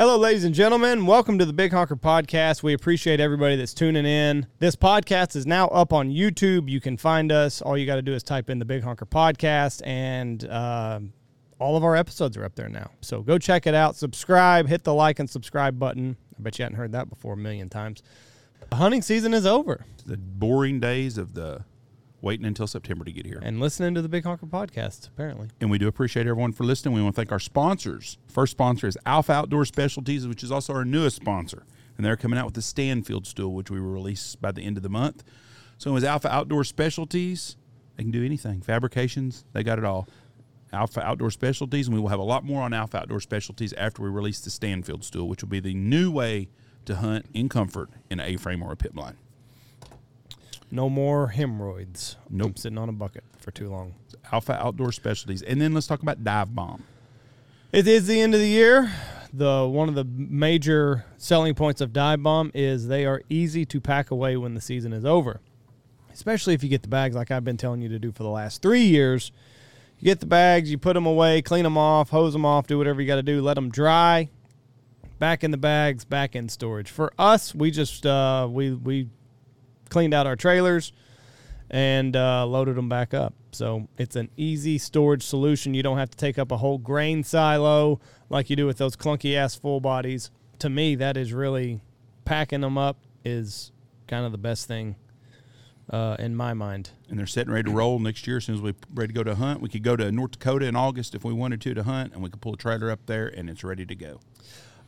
Hello, ladies and gentlemen. Welcome to the Big Honker Podcast. We appreciate everybody that's tuning in. This podcast is now up on YouTube. You can find us. All you got to do is type in the Big Honker Podcast, and uh, all of our episodes are up there now. So go check it out. Subscribe. Hit the like and subscribe button. I bet you hadn't heard that before a million times. The hunting season is over, The boring days of the waiting until September to get here. and listening to the Big Honker Podcast, apparently. And we do appreciate everyone for listening. We want to thank our sponsors. First sponsor is Alpha Outdoor Specialties, which is also our newest sponsor. And they're coming out with the Stanfield stool, which we will release by the end of the month. So it was Alpha Outdoor Specialties. They can do anything. Fabrications, they got it all. Alpha Outdoor Specialties, and we will have a lot more on Alpha Outdoor Specialties after we release the Stanfield stool, which will be the new way to hunt in comfort in A-frame or a pit blind. No more hemorrhoids. Nope. I'm sitting on a bucket for too long. Alpha Outdoor Specialties. And then let's talk about Dive Bomb. It is the end of the year. The one of the major selling points of Dive Bomb is they are easy to pack away when the season is over. Especially if you get the bags like I've been telling you to do for the last 3 years. You get the bags, you put them away, clean them off, hose them off, do whatever you got to do, let them dry. Back in the bags, back in storage. For us, we just uh, we we cleaned out our trailers and uh, loaded them back up. So it's an easy storage solution. You don't have to take up a whole grain silo like you do with those clunky ass full bodies. To me, that is really packing them up is kind of the best thing uh, in my mind. and they're setting ready to roll next year. As soon as we're ready to go to hunt, we could go to North Dakota in August if we wanted to to hunt, and we could pull a trailer up there, and it's ready to go.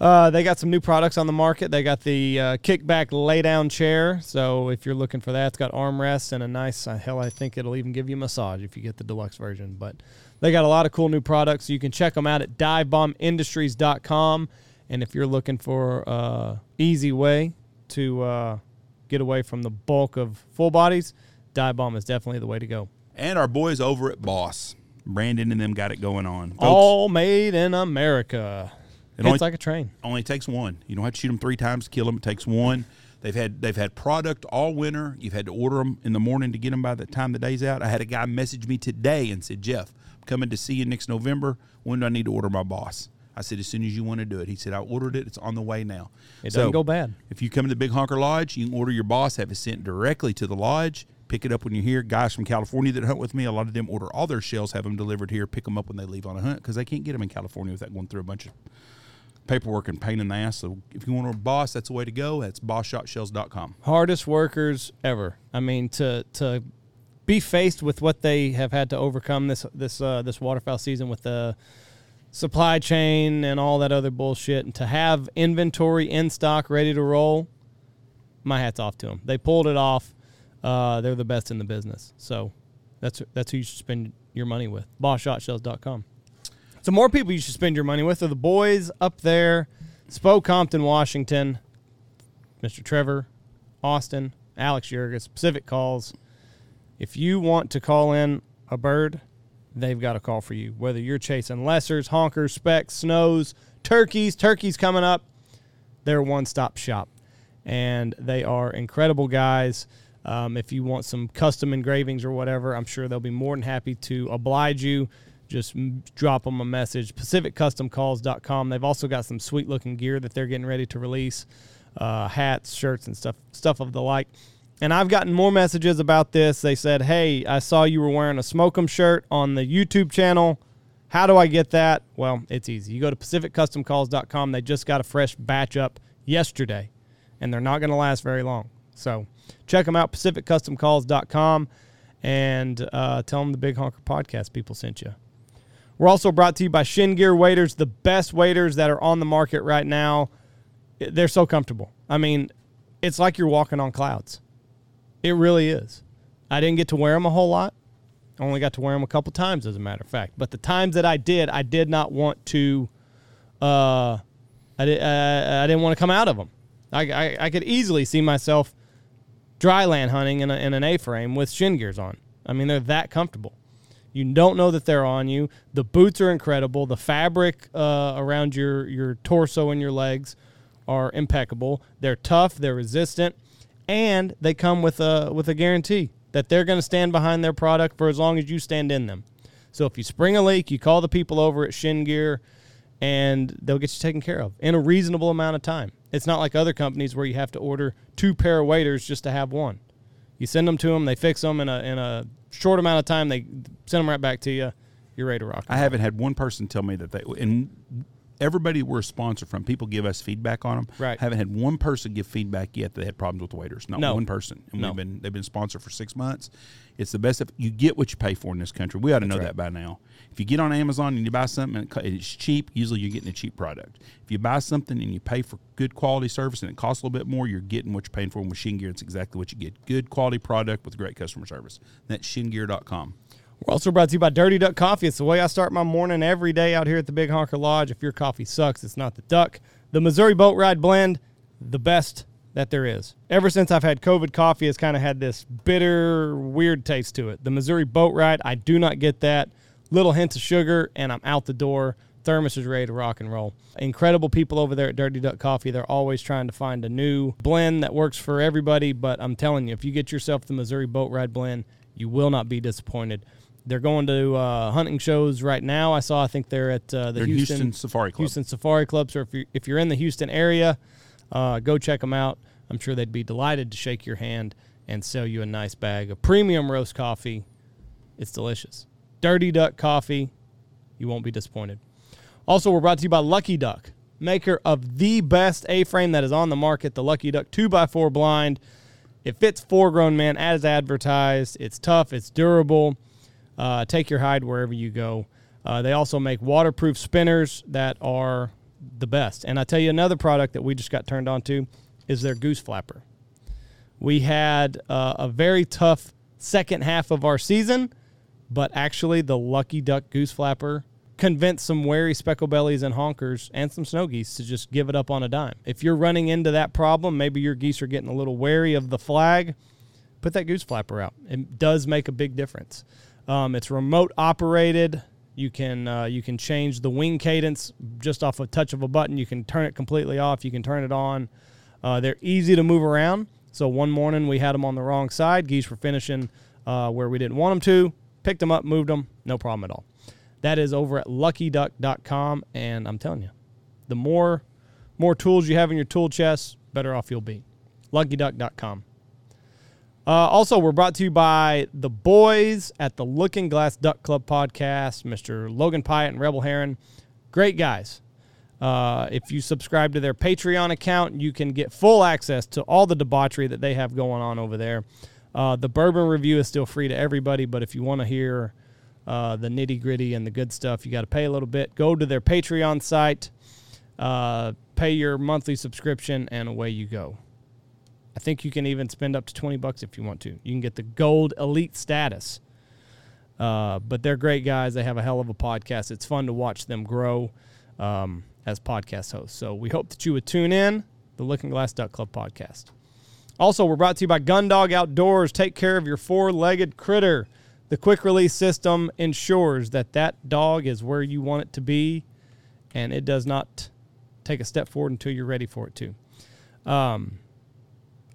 Uh, they got some new products on the market. They got the uh, kickback lay down chair. So if you're looking for that, it's got armrests and a nice, uh, hell, I think it'll even give you a massage if you get the deluxe version. But they got a lot of cool new products. You can check them out at divebombindustries.com. And if you're looking for uh, easy way to uh, get away from the bulk of full bodies, Dive Bomb is definitely the way to go. And our boys over at Boss, Brandon and them got it going on. Folks, All made in America. It It's only- like a train. only takes one. You don't have to shoot them three times to kill them. It takes one. They've had they've had product all winter. You've had to order them in the morning to get them by the time the day's out. I had a guy message me today and said, "Jeff, I'm coming to see you next November. When do I need to order my boss?" I said, "As soon as you want to do it." He said, "I ordered it. It's on the way now." It doesn't go bad. If you come to the Big Honker Lodge, you can order your boss, have it sent directly to the lodge. Pick it up when you're here. Guys from California that hunt with me, a lot of them order all their shells, have them delivered here, pick them up when they leave on a hunt because they can't get them in California without going through a bunch of paperwork and pain in the ass. So if you want a boss, that's the way to go. That's bosshotshells.com. hardest workers ever. I mean, to to be faced with what they have had to overcome this this uh, this waterfowl season with the supply chain and all that other bullshit, and to have inventory in stock ready to roll, my hats off to them. They pulled it off. Uh, they're the best in the business. So that's that's who you should spend your money with. BossShotShells.com. So more people you should spend your money with are the boys up there, Spoke Compton, Washington. Mr. Trevor, Austin, Alex Jurgis, Pacific Calls. If you want to call in a bird, they've got a call for you. Whether you're chasing lessers, honkers, specks, snows, turkeys, turkeys coming up, they're one stop shop. And they are incredible guys. Um, if you want some custom engravings or whatever, I'm sure they'll be more than happy to oblige you. Just drop them a message. PacificCustomCalls.com. They've also got some sweet looking gear that they're getting ready to release uh, hats, shirts, and stuff, stuff of the like. And I've gotten more messages about this. They said, "Hey, I saw you were wearing a Smoke'em shirt on the YouTube channel. How do I get that?" Well, it's easy. You go to PacificCustomCalls.com. They just got a fresh batch up yesterday, and they're not going to last very long. So check them out, PacificCustomCalls.com, and uh, tell them the Big Honker Podcast people sent you. We're also brought to you by Shin Gear Waders, the best waders that are on the market right now. They're so comfortable. I mean, it's like you're walking on clouds. It really is. I didn't get to wear them a whole lot. I only got to wear them a couple times, as a matter of fact. But the times that I did, I did not want to. Uh, I did. Uh, I didn't want to come out of them. I, I, I could easily see myself dry land hunting in, a, in an A-frame with shin gears on. I mean, they're that comfortable. You don't know that they're on you. The boots are incredible. The fabric uh, around your your torso and your legs are impeccable. They're tough. They're resistant, and they come with a with a guarantee that they're going to stand behind their product for as long as you stand in them. So if you spring a leak, you call the people over at Shin Gear, and they'll get you taken care of in a reasonable amount of time. It's not like other companies where you have to order two pair of waders just to have one. You send them to them, they fix them in a in a short amount of time. They send them right back to you. You're ready to rock. I haven't had one person tell me that they and everybody we're a sponsor from, people give us feedback on them. Right. Haven't had one person give feedback yet that they had problems with the waders. Not No. one person. And No. we've been they've been sponsored for six months. It's the best. Of, you get what you pay for in this country. We ought to know right. that by now. If you get on Amazon and you buy something and it's cheap, usually you're getting a cheap product. If you buy something and you pay for good quality service and it costs a little bit more, you're getting what you're paying for. Machine Gear, it's exactly what you get. Good quality product with great customer service. That's shingear.com. We're also brought to you by Dirty Duck Coffee. It's the way I start my morning every day out here at the Big Honker Lodge. If your coffee sucks, it's not the duck. The Missouri Boat Ride Blend, the best that there is. Ever since I've had COVID, coffee has kind of had this bitter, weird taste to it. The Missouri Boat Ride, I do not get that. Little hint of sugar, and I'm out the door. Thermos is ready to rock and roll. Incredible people over there at Dirty Duck Coffee. They're always trying to find a new blend that works for everybody. But I'm telling you, if you get yourself the Missouri Boat Ride blend, you will not be disappointed. They're going to uh, hunting shows right now. I saw. I think they're at uh, the They're Houston, Houston Safari Club. Houston Safari Club. So if you if you're in the Houston area, uh, go check them out. I'm sure they'd be delighted to shake your hand and sell you a nice bag of premium roast coffee. It's delicious. Dirty Duck Coffee. You won't be disappointed. Also, we're brought to you by Lucky Duck, maker of the best A-frame that is on the market, the Lucky Duck 2x4 blind. It fits four grown men as advertised. It's tough, it's durable. Uh, take your hide wherever you go. Uh, they also make waterproof spinners that are the best. And I tell you another product that we just got turned on to is their goose flapper. We had uh, a very tough second half of our season, but actually the Lucky Duck goose flapper convinced some wary speckle bellies and honkers and some snow geese to just give it up on a dime. If you're running into that problem, maybe your geese are getting a little wary of the flag, put that goose flapper out. It does make a big difference. Um, it's remote operated. You can uh, you can change the wing cadence just off a touch of a button. You can turn it completely off. You can turn it on. Uh, they're easy to move around. So one morning we had them on the wrong side. Geese were finishing uh, where we didn't want them to. Picked them up, moved them, no problem at all. That is over at luckyduck.com, and I'm telling you, the more more tools you have in your tool chest, better off you'll be. Luckyduck.com. Uh, also, we're brought to you by the boys at the Looking Glass Duck Club podcast, Mr. Logan Pyatt and Rebel Heron. Great guys. Uh, if you subscribe to their Patreon account, you can get full access to all the debauchery that they have going on over there. Uh, the bourbon review is still free to everybody, but if you want to hear uh, the nitty gritty and the good stuff, you got to pay a little bit. Go to their Patreon site, uh, pay your monthly subscription, and away you go. I think you can even spend up to 20 bucks if you want to. You can get the gold elite status. Uh, but they're great guys. They have a hell of a podcast. It's fun to watch them grow um, as podcast hosts. So we hope that you would tune in the Looking Glass Duck Club podcast. Also, we're brought to you by Gundog Outdoors. Take care of your four-legged critter. The quick release system ensures that that dog is where you want it to be, and it does not take a step forward until you're ready for it to. Um,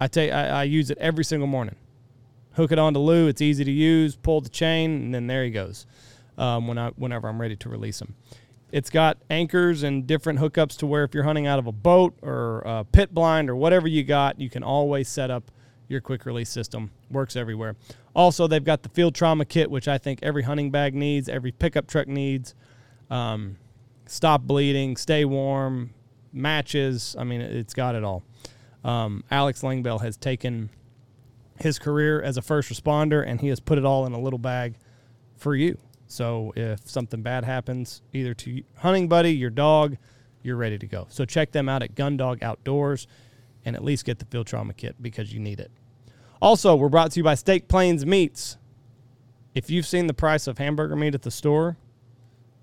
I tell you, I, I use it every single morning. Hook it onto Lou. It's easy to use. Pull the chain, and then there he goes. Um, when I whenever I'm ready to release him, it's got anchors and different hookups to where if you're hunting out of a boat or a pit blind or whatever you got, you can always set up your quick release system. Works everywhere. Also, they've got the field trauma kit, which I think every hunting bag needs, every pickup truck needs. Um, stop bleeding, stay warm, matches. I mean, it's got it all. Um, Alex Langbell has taken his career as a first responder and he has put it all in a little bag for you. So if something bad happens, either to you- hunting buddy, your dog, you're ready to go. So check them out at Gundog Outdoors and at least get the field trauma kit because you need it. Also, we're brought to you by Steak Plains Meats. If you've seen the price of hamburger meat at the store,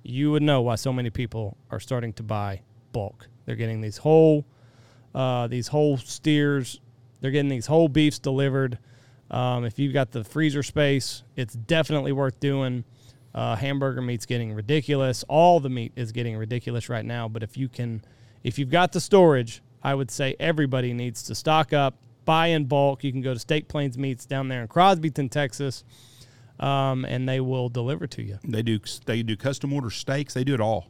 you would know why so many people are starting to buy bulk. They're getting these whole uh, these whole steers. They're getting these whole beefs delivered. Um, if you've got the freezer space, it's definitely worth doing. Uh, hamburger meat's getting ridiculous. All the meat is getting ridiculous right now. But if you can, if you've got the storage, I would say everybody needs to stock up, buy in bulk. You can go to Steak Plains Meats down there in Crosbyton, Texas, um, and they will deliver to you. They do they do custom order steaks. They do it all.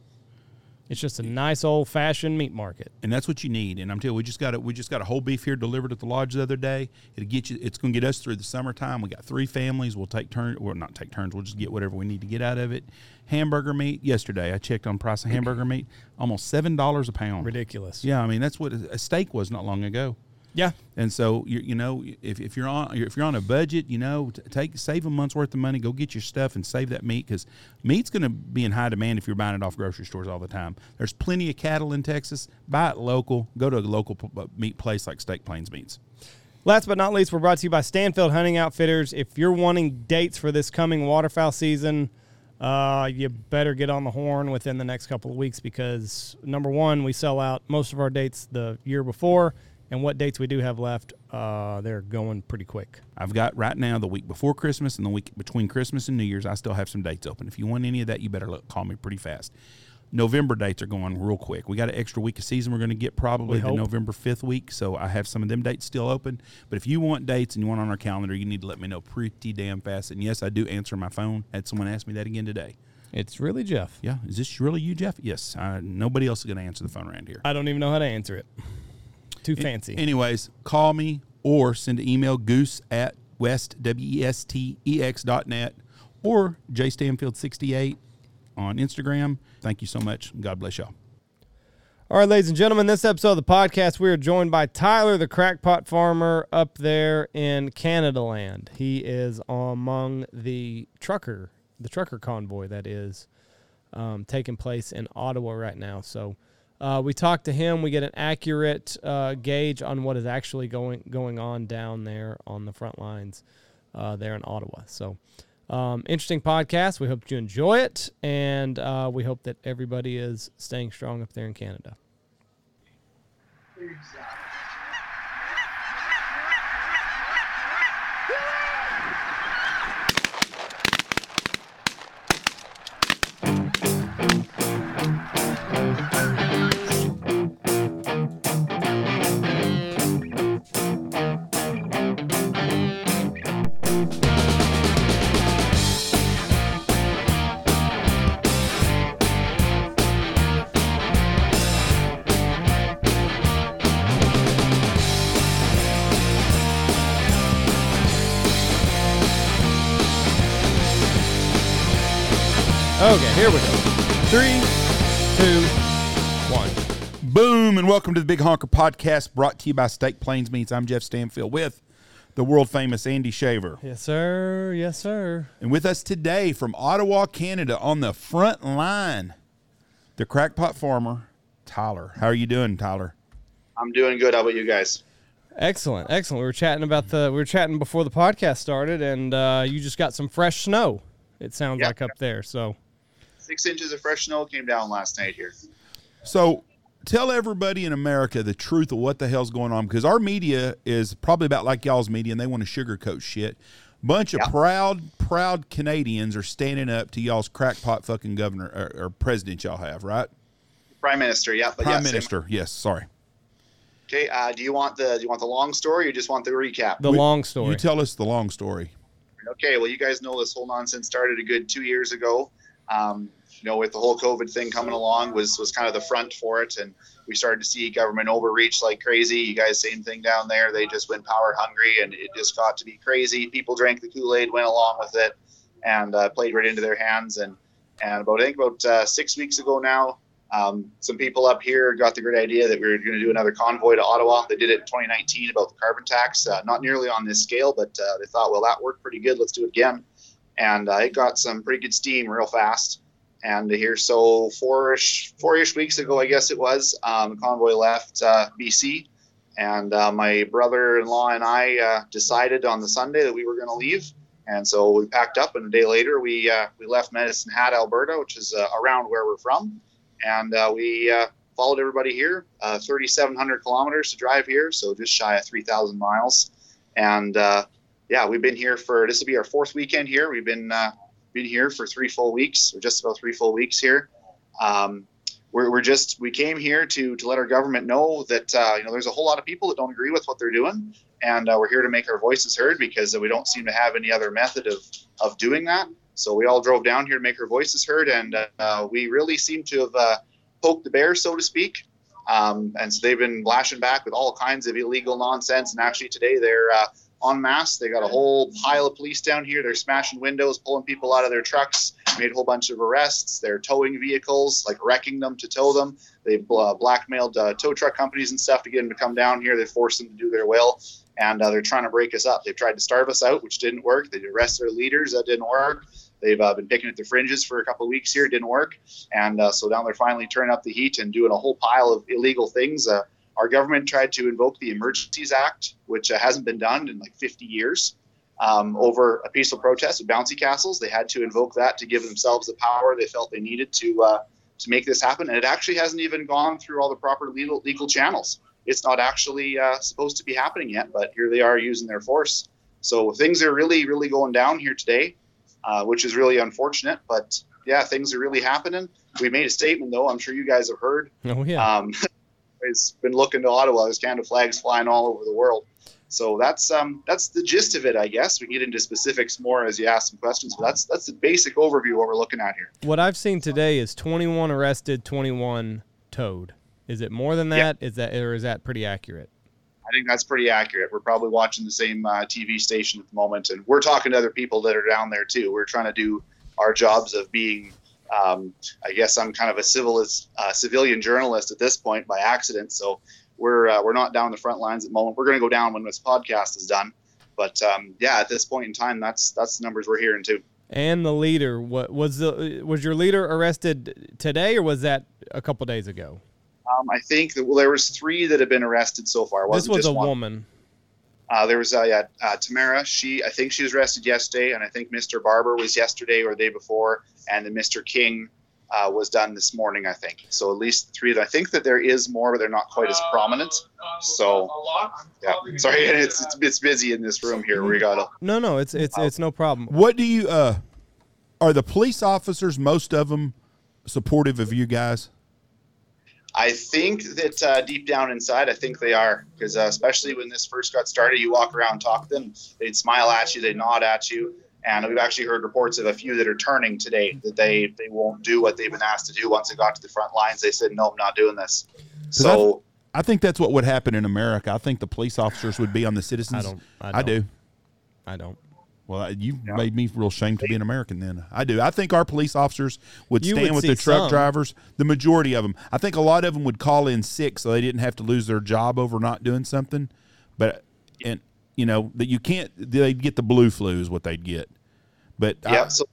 It's just a nice old fashioned meat market. and that's what you need. And I'm telling you, we just got a, we just got a whole beef here delivered at the lodge the other day. It'll get you. It's going to get us through the summertime. We got three families. We'll take turns. Well, not take turns. We'll just get whatever we need to get out of it. Hamburger meat. Yesterday, I checked on price of hamburger meat. Almost seven dollars a pound. Ridiculous. Yeah, I mean that's what a steak was not long ago. Yeah. And so you you know if, if you're on if you're on a budget, you know take save a month's worth of money, go get your stuff and save that meat because meat's going to be in high demand if you're buying it off grocery stores all the time. There's plenty of cattle in Texas. Buy it local. Go to a local meat place like Steak Plains Meats. Last but not least, we're brought to you by Stanfield Hunting Outfitters. If you're wanting dates for this coming waterfowl season, uh, you better get on the horn within the next couple of weeks because number one, we sell out most of our dates the year before, and what dates we do have left, uh, they're going pretty quick. I've got right now the week before Christmas and the week between Christmas and New Year's. I still have some dates open. If you want any of that, you better look, call me pretty fast. November dates are going real quick. We got an extra week of season we're going to get probably We the hope. November 5th week. So I have some of them dates still open. But if you want dates and you want on our calendar, you need to let me know pretty damn fast. And yes, I do answer my phone. Had someone ask me that again today. It's really Jeff. Yeah, is this really you, Jeff? Yes. Uh, nobody else is going to answer the phone around here. I don't even know how to answer it. Too fancy. Anyways, call me or send an email goose at west w e s t e x dot net or jstanfield68 on Instagram. Thank you so much. God bless y'all. All right, ladies and gentlemen, this episode of the podcast, we are joined by Tyler, the crackpot farmer up there in Canada land. He is among the trucker, the trucker convoy that is um, taking place in Ottawa right now. So uh, we talked to him. We get an accurate uh, gauge on what is actually going going on down there on the front lines uh, there in Ottawa. So um, interesting podcast. We hope you enjoy it, and uh, we hope that everybody is staying strong up there in Canada. Okay, here we go. Three, two, one. Boom, and welcome to the Big Honker Podcast brought to you by Steak Plains Meats. I'm Jeff Stanfield with the world famous Andy Shaver. Yes, sir. Yes, sir. And with us today from Ottawa, Canada, on the front line, the crackpot farmer, Tyler. How are you doing, Tyler? I'm doing good. How about you guys? Excellent, excellent. We were chatting about the we were chatting before the podcast started, and uh, you just got some fresh snow. It sounds Yeah. like up there. So Six inches of fresh snow came down last night here. So tell everybody in America the truth of what the hell's going on because our media is probably about like y'all's media and they want to sugarcoat shit. Bunch of Yeah. proud, proud Canadians are standing up to y'all's crackpot fucking governor or, or president y'all have, right? Prime Minister, yeah. But Prime yeah, same- Minister. Yes, sorry. Okay. Uh, do you want the do you want the long story or you just want the recap? the We- long story. You tell us the long story. Okay. Well, you guys know this whole nonsense started a good two years ago. Um, you know, with the whole COVID thing coming along, was was kind of the front for it, and we started to see government overreach like crazy. You guys, same thing down there. They just went power hungry, and it just got to be crazy. People drank the Kool Aid, went along with it, and uh, played right into their hands. And and about I think about uh, six weeks ago now, um, some people up here got the great idea that we were going to do another convoy to Ottawa. They did it in 2019 about the carbon tax, uh, not nearly on this scale, but uh, they thought, well, that worked pretty good. Let's do it again. And uh, it got some pretty good steam real fast. And here, so four-ish, four-ish weeks ago, I guess it was, um, the convoy left uh, BC, and uh, my brother-in-law and I uh, decided on the Sunday that we were going to leave. And so we packed up, and a day later, we uh, we left Medicine Hat, Alberta, which is uh, around where we're from, and we followed everybody here. Uh, 3,700 kilometers to drive here, so just shy of 3,000 miles. And yeah, we've been here for this will be our fourth weekend here. We've been uh, been here for three full weeks, or just about three full weeks here. Um, we're, we're just we came here to to let our government know that uh, you know there's a whole lot of people that don't agree with what they're doing, and uh, we're here to make our voices heard because we don't seem to have any other method of of doing that. So we all drove down here to make our voices heard, and uh, we really seem to have uh, poke the bear, so to speak. Um, and so they've been lashing back with all kinds of illegal nonsense. And actually, today they're uh, en masse. They got a whole pile of police down here. They're smashing windows, pulling people out of their trucks. Made a whole bunch of arrests. They're towing vehicles, like wrecking them to tow them. They've uh, blackmailed uh, tow truck companies and stuff to get them to come down here. They forced them to do their will, and uh, they're trying to break us up. They've tried to starve us out, which didn't work. They arrested their leaders. That didn't work. They've uh, been picking at the fringes for a couple weeks here. Didn't work. And uh, so now they're finally turning up the heat and doing a whole pile of illegal things. Our government tried to invoke the Emergencies Act, which uh, hasn't been done in like 50 years, um, over a peaceful protest with bouncy castles. They had to invoke that to give themselves the power they felt they needed to uh, to make this happen. And it actually hasn't even gone through all the proper legal legal channels. It's not actually uh, supposed to be happening yet, but here they are using their force. So things are really, really going down here today uh, which is really unfortunate. But yeah, things are really happening. We made a statement, though. I'm sure you guys have heard. Oh yeah. Um, it's been looking to Ottawa. There's Canada flags flying all over the world. So that's um, that's the gist of it, I guess. We can get into specifics more as you ask some questions, but that's that's the basic overview of what we're looking at here. What I've seen today is 21 arrested, 21 towed. Is it more than that? Is that or is that pretty accurate? I think that's pretty accurate. We're probably watching the same uh, TV station at the moment, and we're talking to other people that are down there too. We're trying to do our jobs of being, um, I guess I'm kind of a civil uh, civilian journalist at this point by accident. So we're uh, we're not down the front lines at the moment. We're going to go down when this podcast is done. But um, yeah, at this point in time, that's that's the numbers we're hearing too. And the leader, what was the was your leader arrested today, or was that a couple days ago? Um, I think that well, there was three that have been arrested so far. this was a one. woman. Uh, there was uh, yeah, uh, Tamara. She I think she was arrested yesterday, and I think Mr. Barber was yesterday or the day before, and then Mr. King uh, was done this morning. I think so. At least three. I think that there is more, but they're not quite as prominent. So yeah, sorry, it's, it's it's busy in this room here. We gotta. No, no, it's it's it's no problem. What do you uh? Are the police officers most of them supportive of you guys? I think that uh, deep down inside, I think they are because uh, especially when this first got started, you walk around, talk to them, they'd smile at you, they'd nod at you, and we've actually heard reports of a few that are turning today that they they won't do what they've been asked to do. Once they got to the front lines, they said, "No, I'm not doing this." So. I think that's what would happen in America. I think the police officers would be on the citizens. I don't. I, don't. I do. I don't. Well, you yeah. made me real ashamed to be an American. Then I do. I think our police officers would you stand would with the truck some. drivers. The majority of them. I think a lot of them would call in sick so they didn't have to lose their job over not doing something. But and you know that you can't. They'd get the blue flu is what they'd get. But yeah, I, so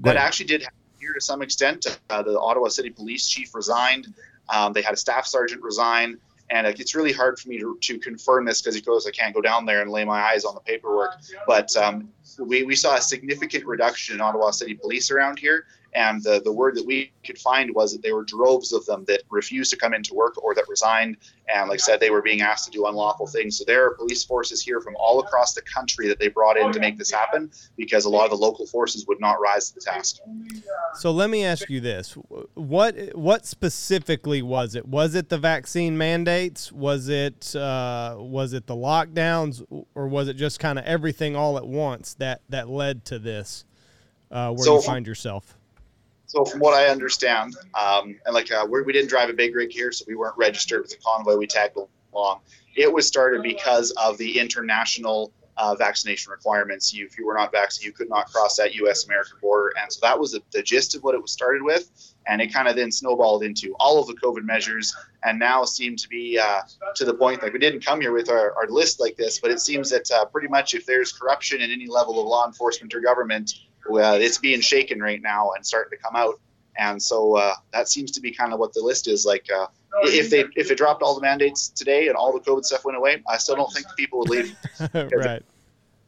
that actually did happen here to some extent. Uh, the Ottawa City Police Chief resigned. Um, they had a staff sergeant resign and it's really hard for me to, to confirm this because he goes, I can't go down there and lay my eyes on the paperwork. But um, we, we saw a significant reduction in Ottawa City Police around here. And the, the word that we could find was that there were droves of them that refused to come into work or that resigned. And like I said, they were being asked to do unlawful things. So there are police forces here from all across the country that they brought in to make this happen because a lot of the local forces would not rise to the task. So let me ask you this. What what specifically was it? Was it the vaccine mandates? Was it uh, was it the lockdowns or was it just kind of everything all at once that, that led to this uh, where so, you find yourself? So from what I understand, um, and like uh, we didn't drive a big rig here, so we weren't registered with the convoy. We tagged along. It was started because of the international uh, vaccination requirements. You, if you were not vaccinated, you could not cross that U.S. American border, and so that was the, the gist of what it was started with. And it kind of then snowballed into all of the COVID measures, and now seem to be uh, to the point like we didn't come here with our, our list like this, but it seems that uh, pretty much if there's corruption in any level of law enforcement or government, uh, it's being shaken right now and starting to come out. And so uh, that seems to be kind of what the list is like. Uh, if they if it dropped all the mandates today and all the COVID stuff went away, I still don't think people would leave. right.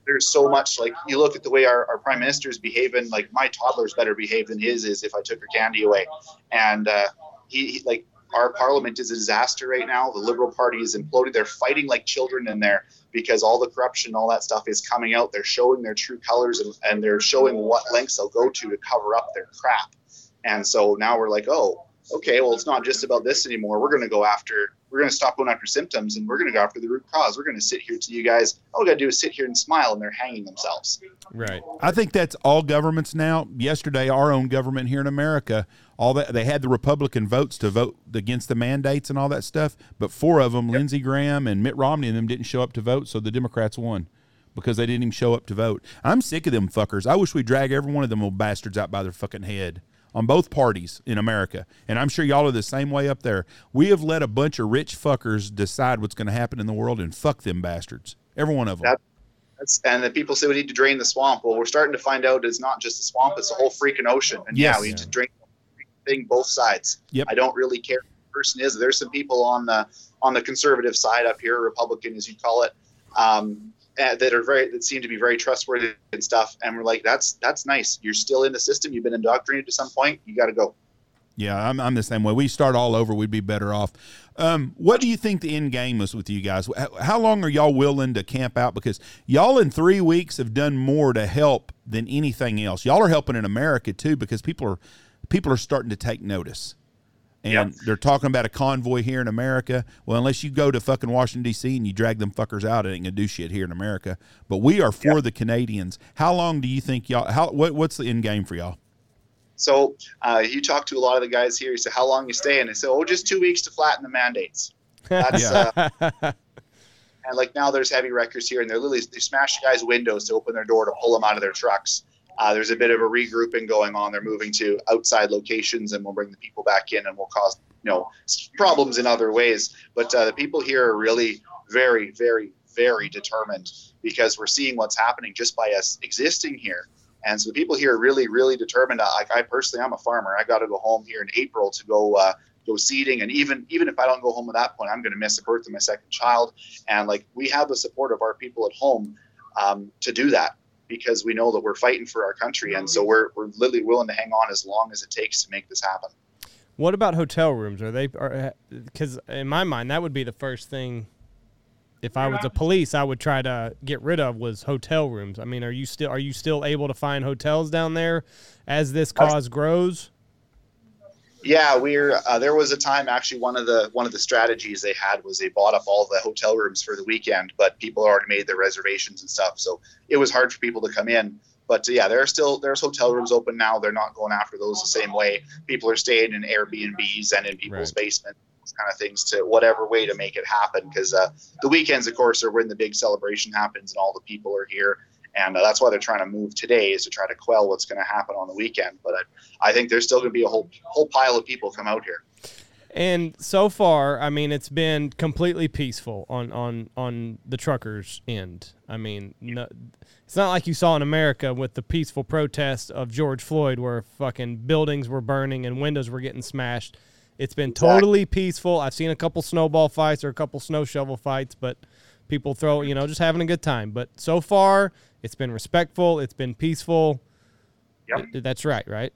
There's so much like you look at the way our, our prime minister is behaving. Like my toddler's better behaved than his is if I took her candy away, and uh, he, he like our parliament is a disaster right now. The Liberal Party is imploding. They're fighting like children in there because all the corruption, all that stuff is coming out. They're showing their true colors and, and they're showing what lengths they'll go to to cover up their crap. And so now we're like, oh, okay, well, it's not just about this anymore. We're going to go after we're going to stop going after symptoms and we're going to go after the root cause. We're going to sit here to you guys. All we got to do is sit here and smile, and they're hanging themselves. Right. I think that's all governments now. Yesterday, our own government here in America, all that they had the Republican votes to vote against the mandates and all that stuff, but four of them, Lindsey Graham and Mitt Romney, and them didn't show up to vote, so the Democrats won because they didn't even show up to vote. I'm sick of them fuckers. I wish we drag every one of them little bastards out by their fucking head on both parties in America. And I'm sure y'all are the same way up there. We have let a bunch of rich fuckers decide what's going to happen in the world and fuck them bastards. Every one of them. That- That's, and the people say we need to drain the swamp. Well, we're starting to find out it's not just a swamp; it's a whole freaking ocean. And Yes. yeah, we need to drain the thing both sides. Yep. I don't really care who the person is. There's some people on the on the conservative side up here, Republican as you call it, um, uh, that are very that seem to be very trustworthy and stuff. And we're like, that's that's nice. You're still in the system. You've been indoctrinated to some point. You got to go. Yeah, I'm, I'm the same way. We start all over, we'd be better off. Um, what do you think the end game is with you guys? How, long are y'all willing to camp out? Because y'all in three weeks have done more to help than anything else. Y'all are helping in America too, because people are people are starting to take notice. And Yep. they're talking about a convoy here in America. Well, unless you go to fucking Washington D.C. and you drag them fuckers out, it ain't gonna do shit here in America. But we are for the Canadians. How long do you think y'all? How what, what's the end game for y'all? So uh, you talk to a lot of the guys here. You say, "How long you stay?" And they say, "Oh, just two weeks to flatten the mandates." That's Yeah. uh, and like now there's heavy wreckers here, and they're literally they smash guys' windows to open their door to pull them out of their trucks. Uh, there's a bit of a regrouping going on. They're moving to outside locations, and we'll bring the people back in, and we'll cause you know problems in other ways. But uh, the people here are really very, very, very determined because we're seeing what's happening just by us existing here. And so the people here are really, really determined. Like I personally, I'm a farmer. I got to go home here in April to go uh, go seeding, and even even if I don't go home at that point, I'm going to miss the birth of my second child. And like we have the support of our people at home um, to do that because we know that we're fighting for our country, and so we're we're literally willing to hang on as long as it takes to make this happen. What about hotel rooms? Are they? Because uh, in my mind, that would be the first thing. If I was the police, I would try to get rid of was hotel rooms. I mean, are you still are you still able to find hotels down there as this cause grows? Yeah, we're uh, there was a time actually one of the one of the strategies they had was they bought up all the hotel rooms for the weekend, but people already made their reservations and stuff, so it was hard for people to come in. But uh, yeah, there are still there's hotel rooms open now. They're not going after those the same way. People are staying in Airbnbs and in people's Right. basements, kind of things to whatever way to make it happen. Because uh, the weekends, of course, are when the big celebration happens and all the people are here. And uh, that's why they're trying to move today is to try to quell what's going to happen on the weekend. But I, I think there's still going to be a whole whole pile of people come out here. And so far, I mean, it's been completely peaceful on on on the truckers' end. I mean, no, it's not like you saw in America with the peaceful protest of George Floyd, where fucking buildings were burning and windows were getting smashed. It's been Exactly. totally peaceful. I've seen a couple snowball fights or a couple snow shovel fights, but people throw, you know, just having a good time. But so far, it's been respectful. It's been peaceful. Yep. That's right, right?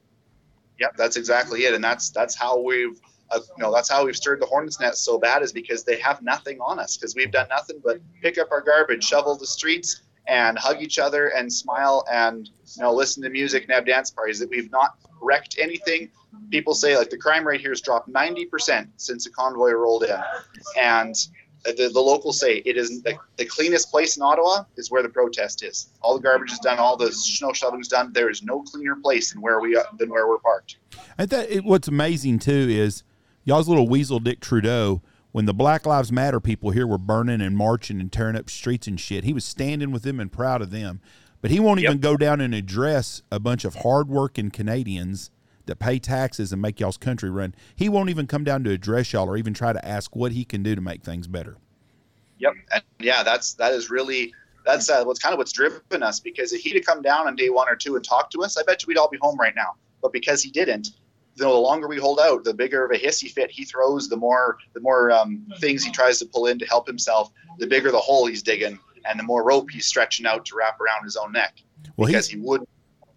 Yep, that's exactly it, and that's that's how we've uh, you know that's how we've stirred the hornet's nest so bad is because they have nothing on us because we've done nothing but pick up our garbage, shovel the streets, and hug each other and smile and you know listen to music and have dance parties. That we've not wrecked anything. People say like the crime rate here has dropped ninety percent since the convoy rolled in, and the, the locals say it is the, the cleanest place in Ottawa is where the protest is. All the garbage is done, all the snow shoveling is done. There is no cleaner place than where we are, than where we're parked. And that it, what's amazing too is y'all's little weasel Dick Trudeau. When the Black Lives Matter people here were burning and marching and tearing up streets and shit, he was standing with them and proud of them. But he won't Yep. even go down and address a bunch of hardworking Canadians that pay taxes and make y'all's country run. He won't even come down to address y'all or even try to ask what he can do to make things better. Yep. And yeah, that's that is really that's uh, what's kind of what's driven us because if he'd have come down on day one or two and talked to us, I bet you we'd all be home right now. But because he didn't, the longer we hold out, the bigger of a hissy fit he throws, the more the more um, things he tries to pull in to help himself, the bigger the hole he's digging, and the more rope he's stretching out to wrap around his own neck Well, because he's, he wouldn't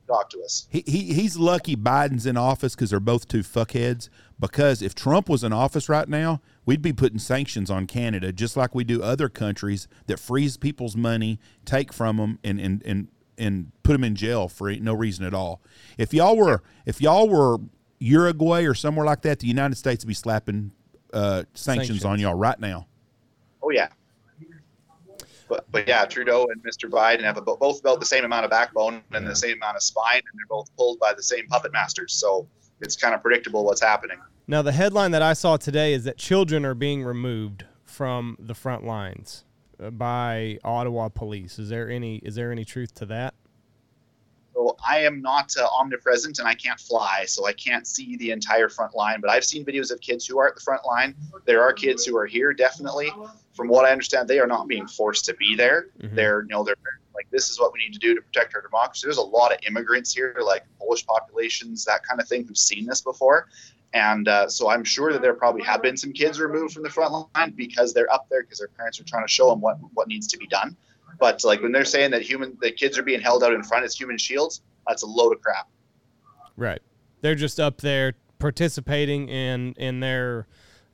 talk to us. he, he he's lucky Biden's in office because they're both two fuckheads. Because if Trump was in office right now, we'd be putting sanctions on Canada just like we do other countries that freeze people's money, take from them, and and and and put them in jail for no reason at all. If y'all were if y'all were Uruguay or somewhere like that, the United States would be slapping uh, sanctions, on y'all right now. Oh yeah. But but yeah, Trudeau and Mr. Biden have about, both about the same amount of backbone and the same amount of spine, and they're both pulled by the same puppet masters. So it's kind of predictable what's happening. Now, the headline that I saw today is that children are being removed from the front lines uh, by Ottawa police. Is there any is there any truth to that? So I am not uh, omnipresent and I can't fly, so I can't see the entire front line. But I've seen videos of kids who are at the front line. There are kids who are here, definitely. From what I understand, they are not being forced to be there. Mhm. They're, you know, they're like, this is what we need to do to protect our democracy. There's a lot of immigrants here, like Polish populations, that kind of thing, who've seen this before. And uh, so I'm sure that there probably have been some kids removed from the front line because they're up there because their parents are trying to show them what what needs to be done. But like when they're saying that human the kids are being held out in front as human shields, that's a load of crap. Right. They're just up there participating in in their.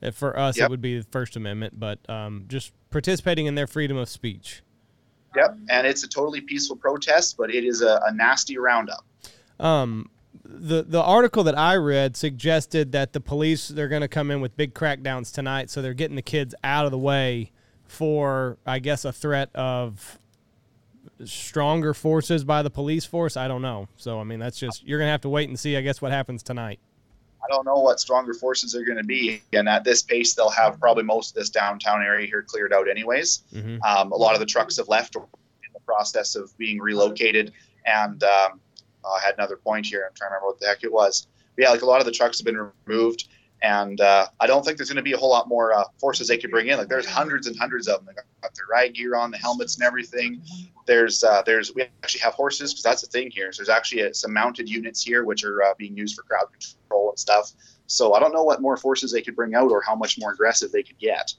Uh, For us, it would be the First Amendment, but um, just participating in their freedom of speech. Yep, and it's a totally peaceful protest, but it is a, a nasty roundup. Um, the the article that I read suggested that the police they're going to come in with big crackdowns tonight, so they're getting the kids out of the way for, I guess, a threat of stronger forces by the police force. I don't know. So I mean, that's just you're going to have to wait and see. I guess what happens tonight. I don't know what stronger forces are going to be, and at this pace, they'll have probably most of this downtown area here cleared out, anyways. hmm Um, a lot of the trucks have left in the process of being relocated. And um, I had another point here. I'm trying to remember what the heck it was. But yeah, like a lot of the trucks have been removed. And uh, I don't think there's going to be a whole lot more uh, forces they could bring in. Like there's hundreds and hundreds of them. They got their ride gear on, the helmets and everything. There's uh, there's we actually have horses because that's the thing here. So there's actually uh some mounted units here which are uh, being used for crowd control and stuff. So I don't know what more forces they could bring out or how much more aggressive they could get.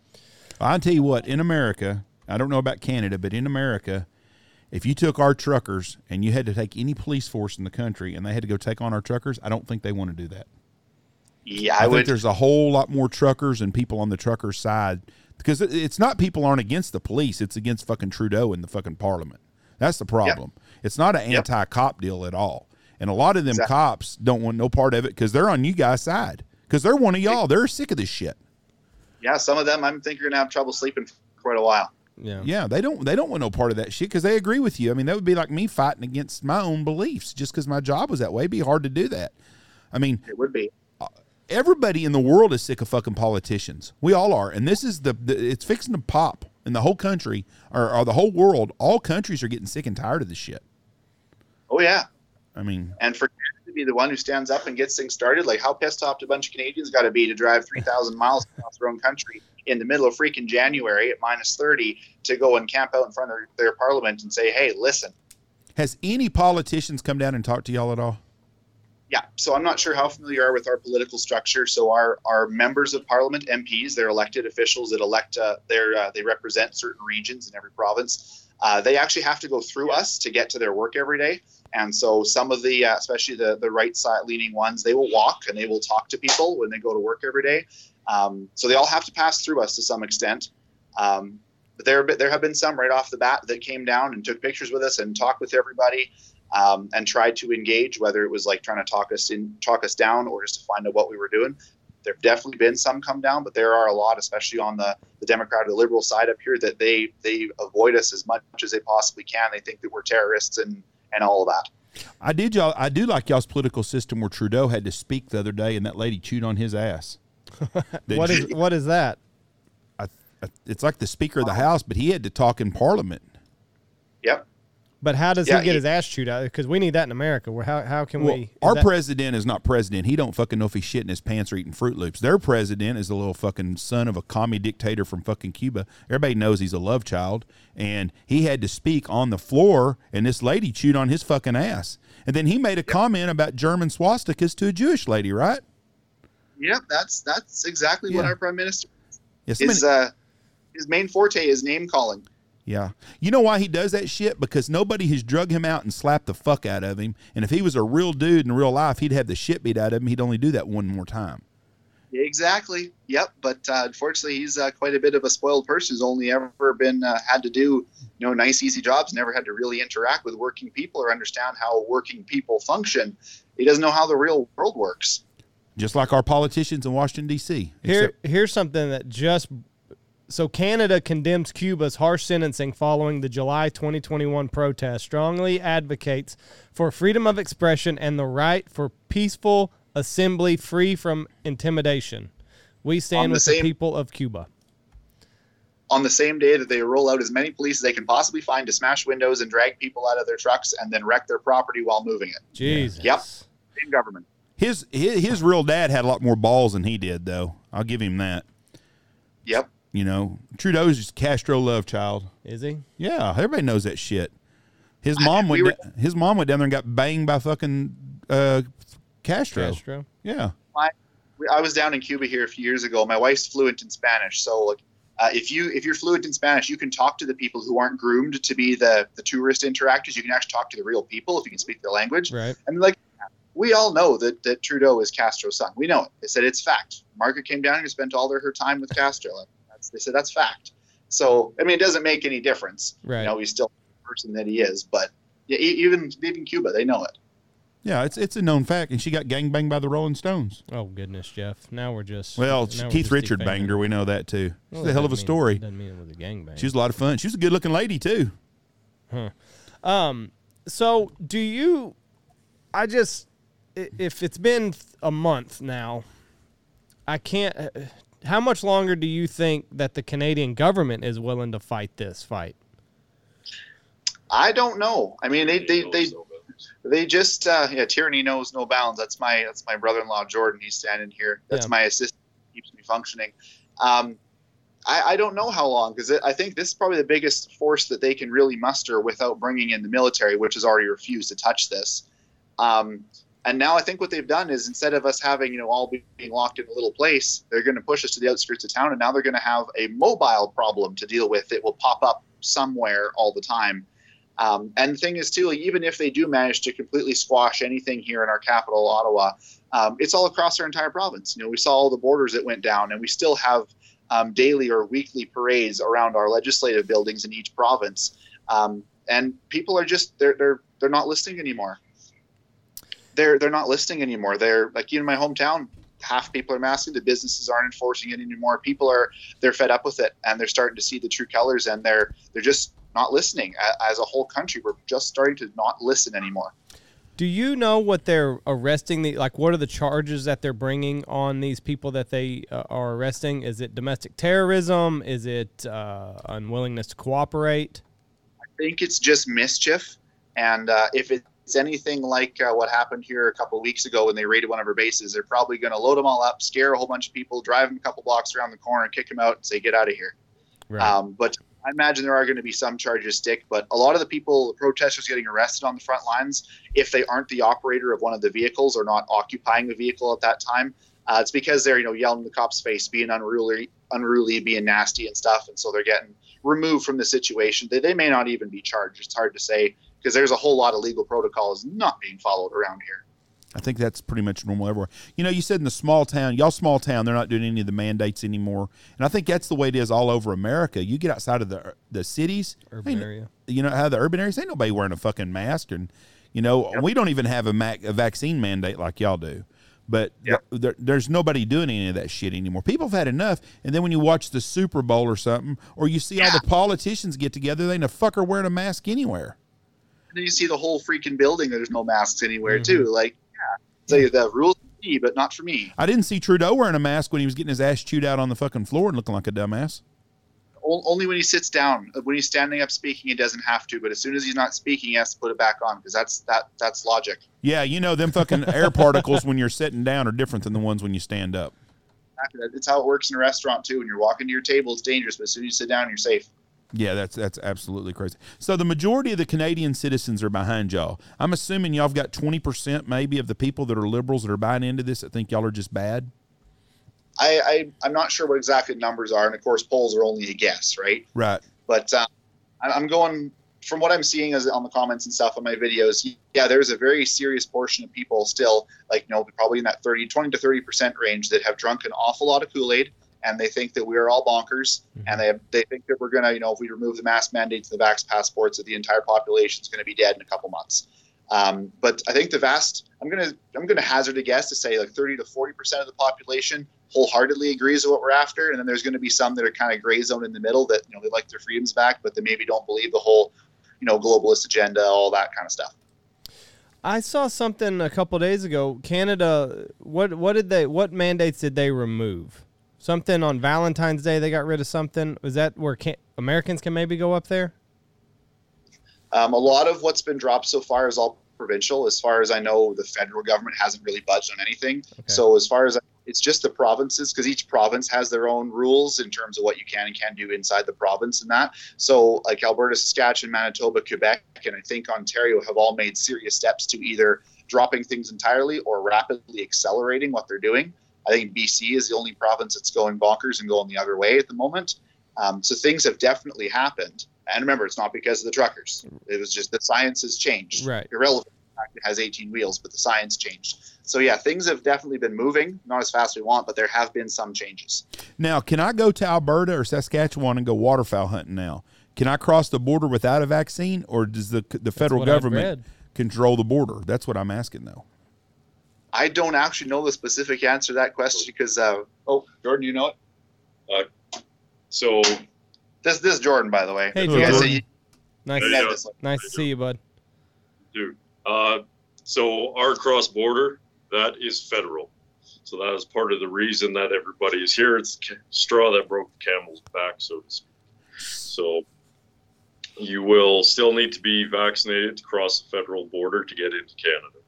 I'll tell you what, in America, I don't know about Canada, but in America, if you took our truckers and you had to take any police force in the country and they had to go take on our truckers, I don't think they want to do that. Yeah, I, I, think there's a whole lot more truckers and people on the truckers' side because it's not people aren't against the police; it's against fucking Trudeau and the fucking Parliament. That's the problem. It's not an Yep. anti-cop deal at all, and a lot of them Exactly. cops don't want no part of it because they're on you guys' side because they're one of y'all. They're sick of this shit. Yeah, some of them I'm think you're gonna have trouble sleeping for quite a while. Yeah. Yeah, they don't they don't want no part of that shit because they agree with you. I mean, that would be like me fighting against my own beliefs just because my job was that way. It'd be hard to do that. I mean, It would be. Everybody in the world is sick of fucking politicians. We all are, and this is the, the it's fixing to pop in the whole country or, or the whole world. All countries are getting sick and tired of this shit. Oh yeah, I mean, and for to be the one who stands up and gets things started, like how pissed off a bunch of Canadians got to be to drive three thousand miles across their own country in the middle of freaking January at minus thirty to go and camp out in front of their, their parliament and say, "Hey, listen." has any politicians come down and talked to y'all at all? Yeah, so I'm not sure how familiar you are with our political structure. So our our members of parliament, MPs, they're elected officials that elect. Uh, uh, they represent certain regions in every province. Uh, they actually have to go through us to get to their work every day. And so some of the, uh, especially the the right side leaning ones, they will walk and they will talk to people when they go to work every day. Um, so they all have to pass through us to some extent. Um, but there there have been some right off the bat that came down and took pictures with us and talked with everybody um, and tried to engage, whether it was like trying to talk us in, talk us down, or just to find out what we were doing. There have definitely been some come down, but there are a lot, especially on the, the Democrat or the liberal side up here, that they they avoid us as much as they possibly can. They think that we're terrorists and and all of that. I did y'all. I do like y'all's political system where Trudeau had to speak the other day and that lady chewed on his ass. Did What you- is what is that? I, I, it's like the Speaker of the House, but he had to talk in Parliament. Yep. But how does Yeah, he get he- his ass chewed out? Because we need that in America. Where how how can Well, we? our that- president is not president. He don't fucking know if he's shitting his pants or eating Fruit Loops. Their president is a little fucking son of a commie dictator from fucking Cuba. Everybody knows he's a love child, and he had to speak on the floor, and this lady chewed on his fucking ass. And then he made a comment about German swastikas to a Jewish lady, right? Yep. That's that's exactly what our prime minister Yes, is. Uh, his main forte is name calling. Yeah. You know why he does that shit? Because nobody has drug him out and slapped the fuck out of him. And if he was a real dude in real life, he'd have the shit beat out of him. He'd only do that one more time. Exactly. Yep. But uh, unfortunately, he's uh, quite a bit of a spoiled person. Who's only ever been uh, had to do, you know, nice, easy jobs. Never had to really interact with working people or understand how working people function. He doesn't know how the real world works. just like our politicians in Washington D.C. Here, Except- here's something that just so Canada condemns Cuba's harsh sentencing following the July 2021 protest. Strongly advocates for freedom of expression and the right for peaceful assembly free from intimidation. We stand the with the people of Cuba. on the same day that they roll out as many police as they can possibly find to smash windows and drag people out of their trucks and then wreck their property while moving it. Jesus. Yep. Same government. his, his his real dad had a lot more balls than he did, though. I'll give him that. Yep. You know, Trudeau's just Castro love child. Is he? Yeah, everybody knows that shit. His mom we went. were- da- his mom went down there and got banged by fucking uh, Castro. Castro. Yeah, my I was down in Cuba here a few years ago. My wife's fluent in Spanish, so like, uh, if you if you're fluent in Spanish, you can talk to the people who aren't groomed to be the the tourist interactors. You can actually talk to the real people if you can speak their language. Right. And like, we all know that that Trudeau is Castro's son. We know it. They said it's fact. Margaret came down and spent all their, her time with Castro. Like, that's, they said that's fact. So I mean, it doesn't make any difference. Right. You know, he's still the person that he is. But yeah, even even Cuba, they know it. yeah. It's it's a known fact, and she got gang banged by the Rolling Stones. Oh goodness, Jeff. Now we're just Well, Keith just Richard defaming banged her. We know that too. Well, It's that a hell of a mean- story. Doesn't mean it was a gangbang. She was a lot of fun. She was a good looking lady too. Um, so do you? I just, if it's been a month now, I can't. How much longer do you think that the Canadian government is willing to fight this fight? I don't know. I mean, they they they, they just uh, yeah. Tyranny knows no bounds. That's my that's my brother-in-law Jordan. He's standing here. That's Yeah. my assistant. Keeps me functioning. Um, I, I don't know how long because I think this is probably the biggest force that they can really muster without bringing in the military, which has already refused to touch this. Um, and now I think what they've done is instead of us having you know all being locked in a little place, they're going to push us to the outskirts of town, and now they're going to have a mobile problem to deal with. It will pop up somewhere all the time. Um, and the thing is, too, even if they do manage to completely squash anything here in our capital, Ottawa, um, it's all across our entire province. You know, we saw all the borders that went down, and we still have um, daily or weekly parades around our legislative buildings in each province. Um, and people are just they're they're they're not listening anymore. They're they're not listening anymore. They're like you know, my hometown. Half people are masking. The businesses aren't enforcing it anymore. People are they're fed up with it, and they're starting to see the true colors, and they're they're just not listening. As a whole country, we're just starting to not listen anymore. Do you know what they're arresting the like? What are the charges that they're bringing on these people that they uh, are arresting? Is it domestic terrorism? Is it uh, unwillingness to cooperate? I think it's just mischief, and uh, if it's anything like uh, what happened here a couple weeks ago when they raided one of our bases, they're probably going to load them all up, scare a whole bunch of people, drive them a couple blocks around the corner, kick them out, and say, "Get out of here." Right. Um, but I imagine there are going to be some charges stick. But a lot of the people, the protesters getting arrested on the front lines, if they aren't the operator of one of the vehicles or not occupying the vehicle at that time, uh, it's because they're you know yelling in the cops' face, being unruly, unruly, being nasty and stuff, and so they're getting removed from the situation. They, they may not even be charged. It's hard to say because there's a whole lot of legal protocols not being followed around here. I think that's pretty much normal everywhere. You know, you said in the small town, y'all small town, they're not doing any of the mandates anymore, and I think that's the way it is all over America. You get outside of the the cities, Urban area. you know how the urban areas ain't nobody wearing a fucking mask, and you know we don't even have a, mac, a vaccine mandate like y'all do. But Yep. there, there's nobody doing any of that shit anymore. People have had enough. And then when you watch the Super Bowl or something, or you see all the politicians get together, they ain't a fucker wearing a mask anywhere. You see the whole freaking building. There's no masks anywhere mm-hmm. too. Like, yeah, so the rules for me, but not for me. I didn't see Trudeau wearing a mask when he was getting his ass chewed out on the fucking floor and looking like a dumbass. Only when he sits down. Uh, when he's standing up speaking, he doesn't have to. But as soon as he's not speaking, he has to put it back on because that's that that's logic. Yeah, you know them fucking air particles when you're sitting down are different than the ones when you stand up. It's how it works in a restaurant too. When you're walking to your table, it's dangerous, but as soon as you sit down, you're safe. Yeah, that's that's absolutely crazy. So the majority of the Canadian citizens are behind y'all. I'm assuming y'all have got 20% maybe of the people that are liberals that are buying into this that think y'all are just bad. I, I I'm not sure what exactly the numbers are, and of course, polls are only a guess, right? Right. But uh, I- I'm going from what I'm seeing as on the comments and stuff on my videos. Yeah, there's a very serious portion of people still, like you know, probably in that 30, 20 to 30 percent range that have drunk an awful lot of Kool Aid, and they think that we are all bonkers, and they they think that we're gonna, you know, if we remove the mask mandates, and the vax passports, that the entire population is going to be dead in a couple months. Um, but I think the vast, I'm gonna I'm gonna hazard a guess to say like 30 to 40 percent of the population wholeheartedly agrees with what we're after, and then there's going to be some that are kind of gray zone in the middle that you know they like their freedoms back, but they maybe don't believe the whole you know globalist agenda, all that kind of stuff. I saw something a couple days ago. Canada, what what did they what mandates did they remove? Something on Valentine's Day they got rid of something. Was that where can, Americans can maybe go up there? Um, a lot of what's been dropped so far is all provincial. As far as I know, the federal government hasn't really budged on anything. Okay. So as far as it's just the provinces, because each province has their own rules in terms of what you can and can't do inside the province and that. So like Alberta, Saskatchewan, Manitoba, Quebec, and I think Ontario have all made serious steps to either dropping things entirely or rapidly accelerating what they're doing. I think BC is the only province that's going bonkers and going the other way at the moment. Um, so things have definitely happened. And remember, it's not because of the truckers. It was just the science has changed. Right. Irrelevant. It has 18 wheels, but the science changed. So yeah, things have definitely been moving, not as fast as we want, but there have been some changes. Now, can I go to Alberta or Saskatchewan and go waterfowl hunting now? Can I cross the border without a vaccine, or does the the federal government control the border? That's what I'm asking, though. I don't actually know the specific answer to that question because, uh, oh, Jordan, you know it. Uh, so this this is Jordan, by the way. Hey, Jordan. You nice, to, nice to see you, bud. Dude, uh, so our cross border that is federal. So that is part of the reason that everybody is here. It's straw that broke the camel's back, so to speak. So you will still need to be vaccinated to cross the federal border to get into Canada.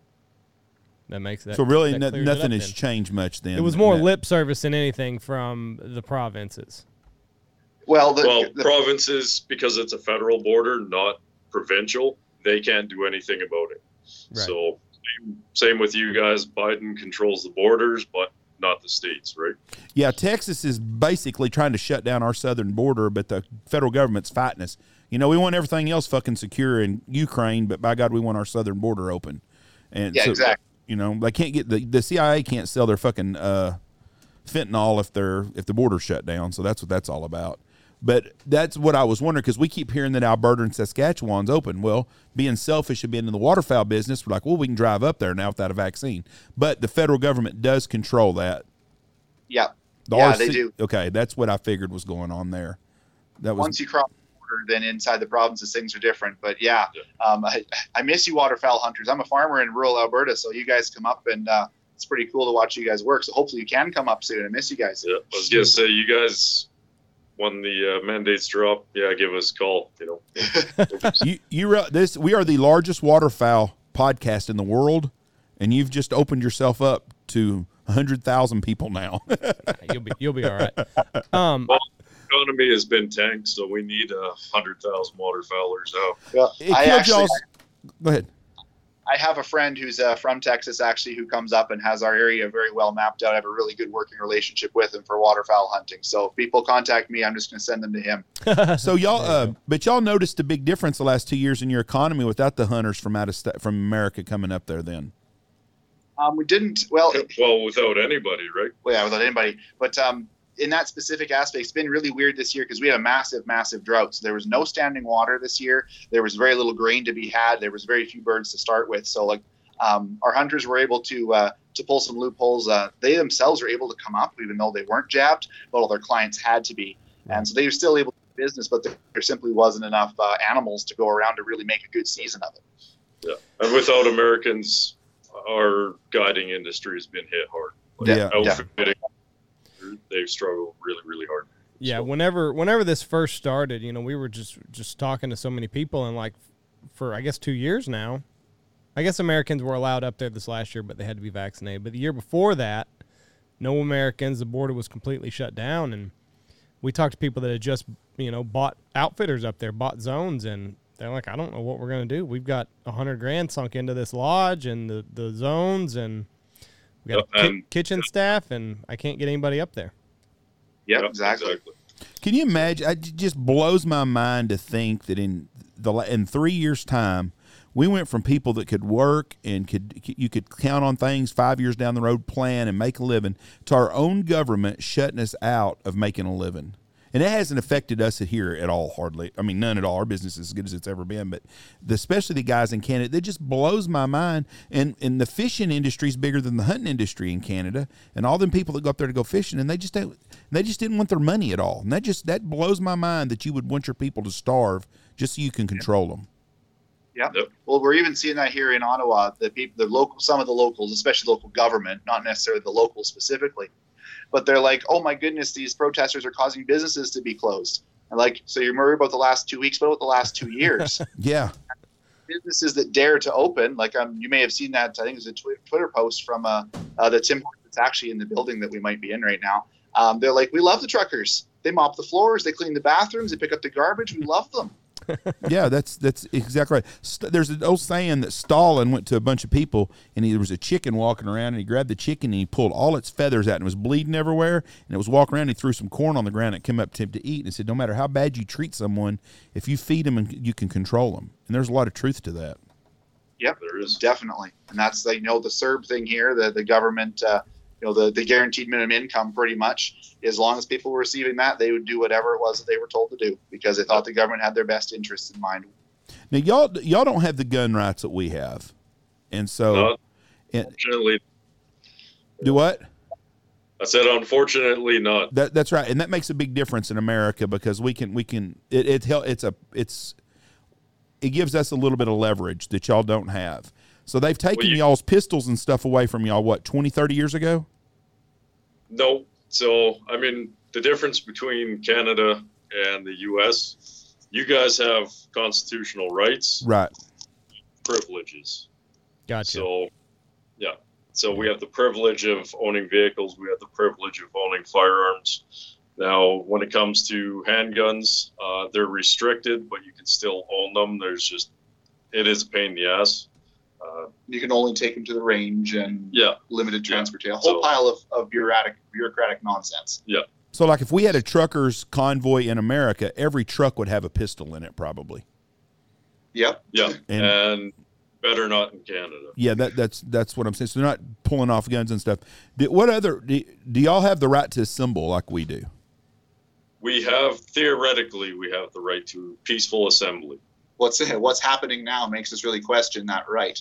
That makes that. So really, that nothing has then. changed much. Then it was more lip service than anything from the provinces. Well, the, well, the, provinces because it's a federal border, not provincial. They can't do anything about it. Right. So same, same with you guys. Biden controls the borders, but not the states, right? Yeah, Texas is basically trying to shut down our southern border, but the federal government's fighting us. You know, we want everything else fucking secure in Ukraine, but by God, we want our southern border open. And yeah, so, exactly. You know, they can't get the the CIA can't sell their fucking uh, fentanyl if they're if the border's shut down. So that's what that's all about. But that's what I was wondering because we keep hearing that Alberta and Saskatchewan's open. Well, being selfish and being in the waterfowl business, we're like, well, we can drive up there now without a vaccine. But the federal government does control that. Yeah. The yeah, RC, they do. Okay, that's what I figured was going on there. That was once you cross the border, inside the provinces things are different. But yeah, yeah. Um, I, I, miss you, waterfowl hunters. I'm a farmer in rural Alberta, so you guys come up and uh, it's pretty cool to watch you guys work. So hopefully you can come up soon. I miss you guys. Yeah, I was gonna say you guys when the uh, mandates drop, yeah, give us a call. You know, you you re- this we are the largest waterfowl podcast in the world, and you've just opened yourself up to hundred thousand people now. you'll be you'll be all right. Um, well, economy has been tanked, so we need a hundred thousand waterfowlers out. Well, I actually, go ahead. I have a friend who's uh, from Texas actually who comes up and has our area very well mapped out. I have a really good working relationship with him for waterfowl hunting. So if people contact me, I'm just going to send them to him. so y'all, uh, but y'all noticed a big difference the last two years in your economy without the hunters from out of st- from America coming up there. Then, um, we didn't. Well, well, without anybody, right? Well, yeah, without anybody. But um, in that specific aspect, it's been really weird this year because we had a massive, massive drought. So there was no standing water this year. There was very little grain to be had. There was very few birds to start with. So like um, our hunters were able to uh, to pull some loopholes. Uh, they themselves were able to come up, even though they weren't jabbed, but all their clients had to be, and so they were still able to do business. But there simply wasn't enough uh, animals to go around to really make a good season of it. Yeah, and without Americans, our guiding industry has been hit hard. Like yeah, outfitting, they've struggled really, really hard. Yeah, so. whenever whenever this first started, you know, we were just just talking to so many people, and like for I guess two years now, I guess Americans were allowed up there this last year, but they had to be vaccinated. But the year before that, no Americans. The border was completely shut down, and we talked to people that had just you know bought outfitters up there, bought zones, and they're like, I don't know what we're gonna do. We've got a hundred grand sunk into this lodge and the the zones and we got ki- kitchen staff, and I can't get anybody up there. Yeah, exactly. exactly. Can you imagine? It just blows my mind to think that in the in three years' time, we went from people that could work and could you could count on things five years down the road, plan and make a living, to our own government shutting us out of making a living. And it hasn't affected us here at all. Hardly, I mean, none at all. Our business is as good as it's ever been, but the, especially the guys in Canada, that just blows my mind. And and the fishing industry is bigger than the hunting industry in Canada, and all them people that go up there to go fishing, and they just don't, they just didn't want their money at all, and that just that blows my mind that you would want your people to starve just so you can control them. Yeah. Yep. Well, we're even seeing that here in Ottawa. The people, the local, some of the locals, especially local government, not necessarily the locals specifically, but they're like, "Oh my goodness, these protesters are causing businesses to be closed." And like, so you're worried about the last two weeks, but about the last two years, Yeah, businesses that dare to open, like um, you may have seen that. I think it was a twi- Twitter post from uh, uh the Tim Hortons that's actually in the building that we might be in right now. Um, they're like, "We love the truckers. They mop the floors, they clean the bathrooms, they pick up the garbage. We love them." yeah, that's that's exactly right. St- there's an old saying that Stalin went to a bunch of people and he, there was a chicken walking around and he grabbed the chicken and he pulled all its feathers out and it was bleeding everywhere and it was walking around. And he threw some corn on the ground and it came up to him to eat and he said, no matter how bad you treat someone, if you feed them and you can control them. And there's a lot of truth to that. Yep. There is. Definitely, and that's they you know the CERB thing here. The the government, uh, you know, the the guaranteed minimum income, pretty much. As long as people were receiving that, they would do whatever it was that they were told to do because they thought the government had their best interests in mind. Now y'all y'all don't have the gun rights that we have, and so Not, and, unfortunately, do what? I said unfortunately not. That, that's right, and that makes a big difference in America because we can we can it it hel- it's a it's it gives us a little bit of leverage that y'all don't have. So they've taken you- y'all's pistols and stuff away from y'all what 20 30 years ago? No. So, I mean, the difference between Canada and the U.S., you guys have constitutional rights, Right. privileges. Gotcha. So, yeah. So we have the privilege of owning vehicles. We have the privilege of owning firearms. Now, when it comes to handguns, uh, they're restricted, but you can still own them. There's just, it is a pain in the ass. Uh, You can only take them to the range and yeah. limited Yeah. transportation. A whole So- pile of, of bureaucratic bureaucratic nonsense. Yeah. So like if we had a truckers convoy in America, every truck would have a pistol in it probably. Yep. Yeah. And- And, better not in Canada. Yeah, that that's that's what I'm saying. So they're not pulling off guns and stuff. Do, what other do, do y'all have the right to assemble like we do? We have, theoretically, we have the right to peaceful assembly. What's what's happening now makes us really question that right.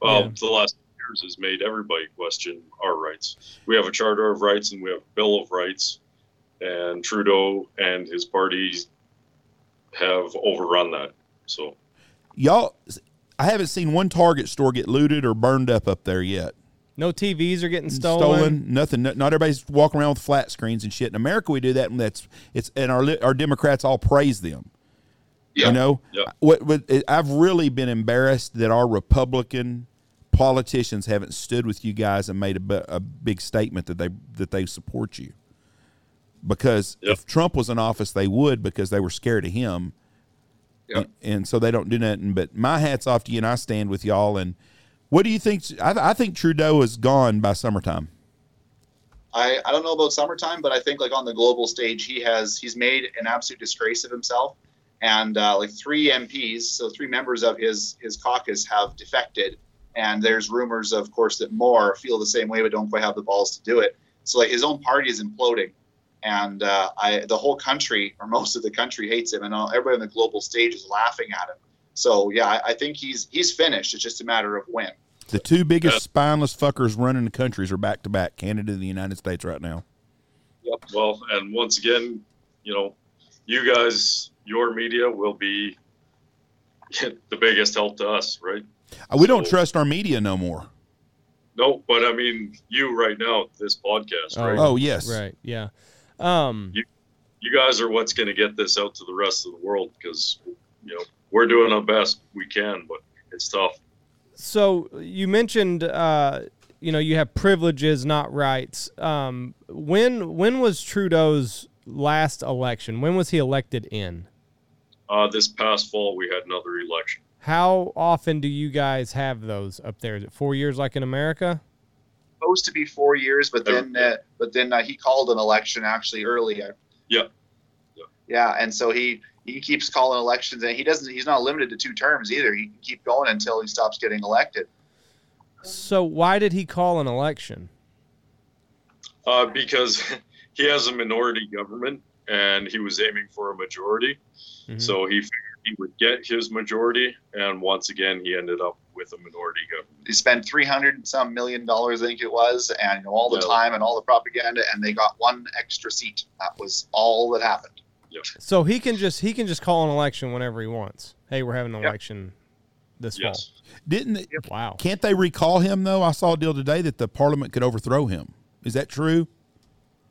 Well, Yeah. the last years has made everybody question our rights. We have a Charter of Rights and we have a Bill of Rights, and Trudeau and his party have overrun that. So, Y'all I haven't seen one Target store get looted or burned up up there yet. no TVs are getting stolen. nothing. Not, not everybody's walking around with flat screens and shit. In America, we do that, and that's it's. And our our Democrats all praise them. Yeah. You know, Yeah. what? What? I've really been embarrassed that our Republican politicians haven't stood with you guys and made a, a big statement that they that they support you. Because Yep. if Trump was in office, they would because they were scared of him. Yep. And, and so they don't do nothing. But my hat's off to you, and I stand with y'all. And what do you think? I, I think Trudeau is gone by summertime. I, I don't know about summertime, but I think like on the global stage, he has he's made an absolute disgrace of himself, and uh, like three MPs, so three members of his his caucus have defected, and there's rumors, of course, that more feel the same way but don't quite have the balls to do it. So like his own party is imploding, and uh, I the whole country or most of the country hates him, and all, everybody on the global stage is laughing at him. So yeah, I, I think he's he's finished. It's just a matter of when. The two biggest spineless fuckers running the countries are back to back, Canada and the United States right now. Yep. Well, and once again, you know, you guys, your media will be the biggest help to us, right? Uh, We don't So- trust our media no more. No, but I mean, you right now, this podcast, right? Oh yes, Right. Yeah. Um, you guys are what's going to get this out to the rest of the world because you know we're doing our best we can but it's tough so you mentioned, uh, you know, you have privileges, not rights. Um, when when was Trudeau's last election? When was he elected in? Uh, this past fall we had another election How often do you guys have those up there? Is it four years like in America? supposed to be four years, but then uh, but then uh, he called an election actually early. Yeah. Yep. Yep. Yeah, and so he he keeps calling elections, and he doesn't. He's not limited to two terms either. He can keep going until he stops getting elected. So why did he call an election? uh, because he has a minority government and he was aiming for a majority. Mhm. So he figured he would get his majority, and once again, he ended up with a minority government. They spent 300 some million dollars, I think it was, and you know, all the Yeah. time and all the propaganda, and they got one extra seat. That was all that happened. So he can just he can just call an election whenever he wants. Hey, we're having an Yep. election this Yes. Didn't they, fall. Wow. can't they recall him though? I saw a deal today that the parliament could overthrow him. Is that true?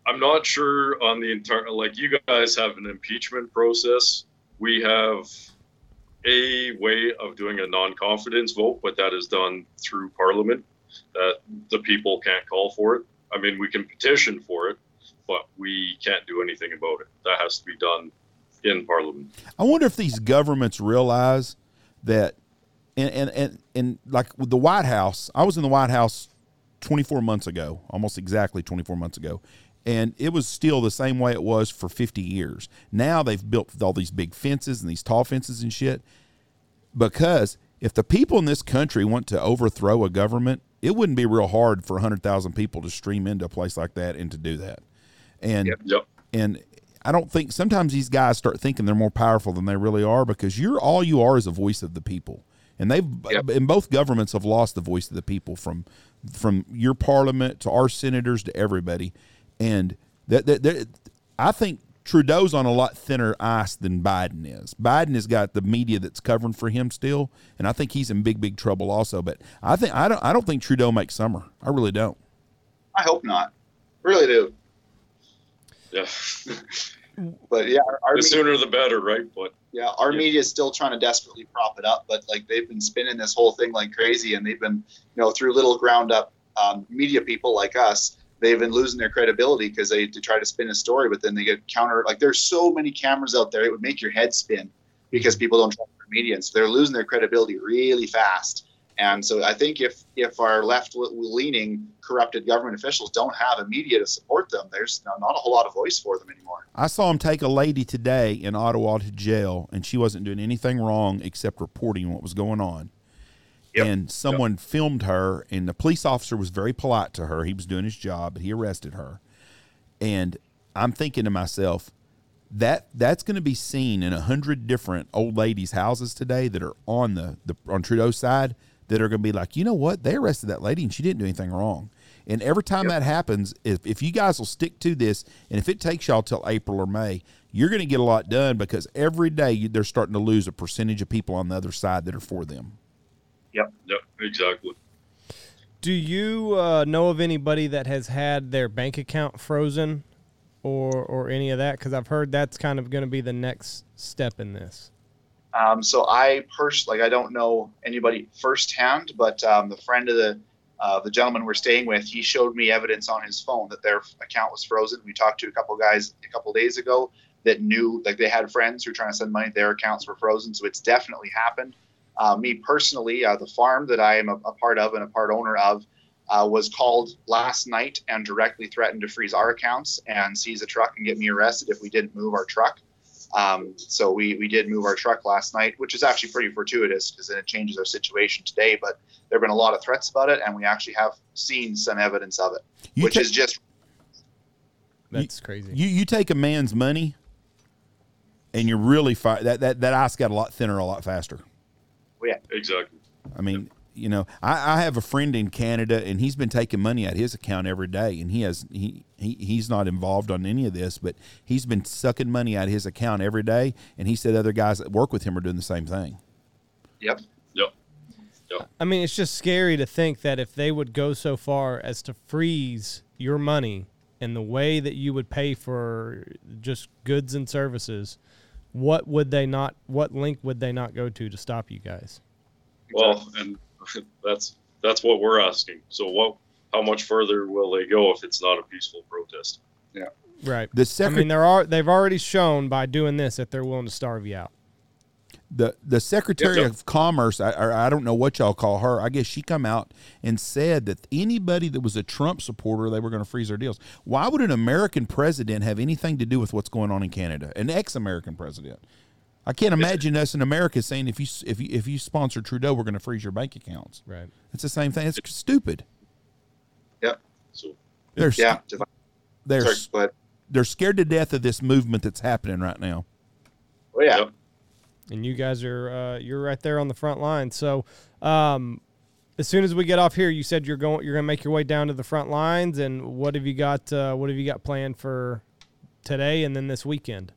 I'm not sure on the entire like you guys have an impeachment process. We have a way of doing a non-confidence vote, but that is done through Parliament. That the people can't call for it. I mean, we can petition for it, but we can't do anything about it. That has to be done in Parliament. I wonder if these governments realize that, and and and, and like with the White House, I was in the White House 24 months ago, almost exactly 24 months ago, and it was still the same way it was for 50 years. Now they've built all these big fences and these tall fences and shit, because if the people in this country want to overthrow a government, it wouldn't be real hard for 100,000 people to stream into a place like that and to do that. And Yep. Yep. and I don't think sometimes these guys start thinking they're more powerful than they really are because you're all you are is a voice of the people, and they've Yep. and both governments have lost the voice of the people from from your parliament to our senators to everybody, and that, that, that I think Trudeau's on a lot thinner ice than Biden is. Biden has got the media that's covering for him still, and I think he's in big big trouble also. But I think I don't I don't think Trudeau makes summer. I really don't. I hope not. Really do. Yeah. But yeah, our, our the media, sooner the better, right? But yeah, our Yeah. media is still trying to desperately prop it up, but like they've been spinning this whole thing like crazy, and they've been, you know, through little ground up um, media people like us, they've been losing their credibility because they to try to spin a story, but then they get counter. Like there's so many cameras out there, it would make your head spin because people don't trust their media, so they're losing their credibility really fast. And so I think if if our left leaning corrupted government officials don't have a media to support them, there's not a whole lot of voice for them anymore. I saw him take a lady today in Ottawa to jail, and she wasn't doing anything wrong except reporting what was going on. Yep. And someone filmed her, and the police officer was very polite to her. He was doing his job, but he arrested her. And I'm thinking to myself, that that's going to be seen in a hundred different old ladies' houses today that are on the, the on Trudeau's side that are going to be like, you know what? They arrested that lady and she didn't do anything wrong. And every time that happens, if, if you guys will stick to this, and if it takes y'all till April or May, you're going to get a lot done because every day you- they're starting to lose a percentage of people on the other side that are for them. Yep, Yep. exactly. Do you uh, know of anybody that has had their bank account frozen, or or any of that? Because I've heard that's kind of going to be the next step in this. Um, so I personally, like, I don't know anybody firsthand, but um, the friend of the uh, the gentleman we're staying with, he showed me evidence on his phone that their account was frozen. We talked to a couple guys a couple days ago that knew, like, they had friends who were trying to send money. Their accounts were frozen, so it's definitely happened. Uh, me personally, uh, the farm that I am a, a part of and a part owner of uh, was called last night and directly threatened to freeze our accounts and seize a truck and get me arrested if we didn't move our truck. Um, so we, we did move our truck last night, which is actually pretty fortuitous because then it changes our situation today. But there have been a lot of threats about it, and we actually have seen some evidence of it, You which ta- is just That's crazy. you you take a man's money, and you're really fi- that that that ice got a lot thinner, a lot faster. Exactly. I mean, you know, I, I have a friend in Canada, and he's been taking money out of his account every day, and he has he, he he's not involved on any of this, but he's been sucking money out of his account every day, and he said other guys that work with him are doing the same thing. yep. Yep. I mean, it's just scary to think that if they would go so far as to freeze your money and the way that you would pay for just goods and services, what would they not? What link would they not go to to stop you guys? Well, and that's that's what we're asking. So what? How much further will they go if it's not a peaceful protest? Yeah. Right. The I secret, mean, there are they've already shown by doing this that they're willing to starve you out. The the Secretary Yes, of Commerce, I, or I don't know what y'all call her. I guess she come out and said that anybody that was a Trump supporter, they were going to freeze their deals. Why would an American president have anything to do with what's going on in Canada? An ex-American president. I can't imagine us in America saying if you if you if you sponsor Trudeau, we're going to freeze your bank accounts. Right. It's the same thing. It's stupid. Yep. So They're Yeah. Divi- they're Sorry, but they're scared to death of this movement that's happening right now. Oh yeah. Yep. And you guys are uh, you're right there on the front line. So, um, as soon as we get off here, you said you're going you're going to make your way down to the front lines. And what have you got? Uh, what have you got planned for today and then this weekend?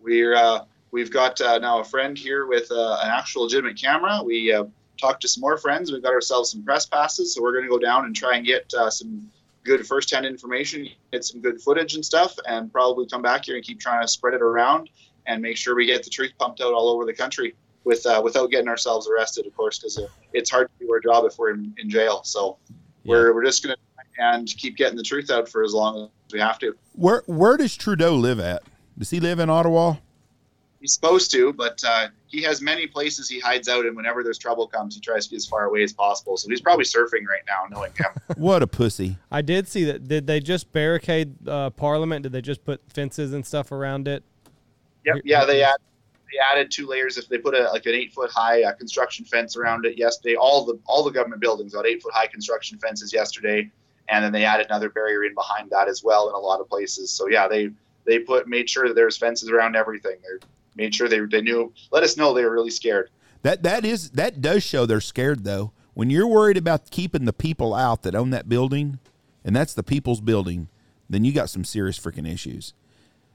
We're uh, we've got uh, now a friend here with uh, an actual legitimate camera. We uh, talked to some more friends. We've got ourselves some press passes, so we're going to go down and try and get some good first-hand information, get some good footage and stuff, and probably come back here and keep trying to spread it around and make sure we get the truth pumped out all over the country with uh, without getting ourselves arrested, of course, because it's hard to do our job if we're in, in jail. So we're we're just going to and keep getting the truth out for as long as we have to. Where where does Trudeau live at? Does he live in Ottawa? He's supposed to, but uh, he has many places he hides out, and whenever there's trouble comes, he tries to get as far away as possible. So he's probably surfing right now, knowing him. What a pussy. I did see that. Did they just barricade uh, Parliament? Did they just put fences and stuff around it? Yep, yeah, they add, they added two layers. If they put a like an eight foot high uh, construction fence around it yesterday, all the all the government buildings got eight foot high construction fences yesterday, and then they added another barrier in behind that as well in a lot of places. So yeah, they they put made sure that there's fences around everything. They made sure they they knew let us know they were really scared. That that is that does show they're scared though. When you're worried about keeping the people out that own that building, and that's the people's building, then you got some serious freaking issues.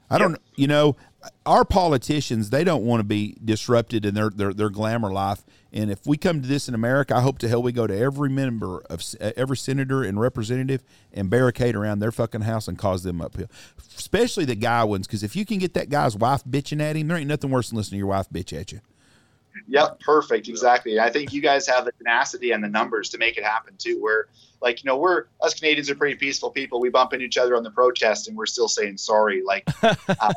I don't, you know, our politicians they don't want to be disrupted in their, their their glamour life. And if we come to this in America, I hope to hell we go to every member of uh, every senator and representative and barricade around their fucking house and cause them uphill. Especially the guy ones, because if you can get that guy's wife bitching at him, there ain't nothing worse than listening to your wife bitch at you. Yep, perfect, exactly. I think you guys have the tenacity and the numbers to make it happen too. We're like, you know, we're us Canadians are pretty peaceful people. We bump into each other on the protest, and we're still saying sorry. Like, uh,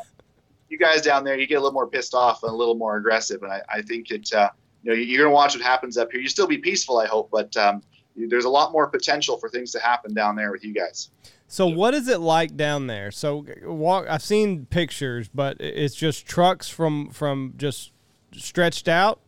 you guys down there, you get a little more pissed off and a little more aggressive, and I, I think it. Uh, you know, you're gonna watch what happens up here. You still be peaceful, I hope, but um, there's a lot more potential for things to happen down there with you guys. So what is it like down there? So walk. I've seen pictures, but it's just trucks from from just stretched out.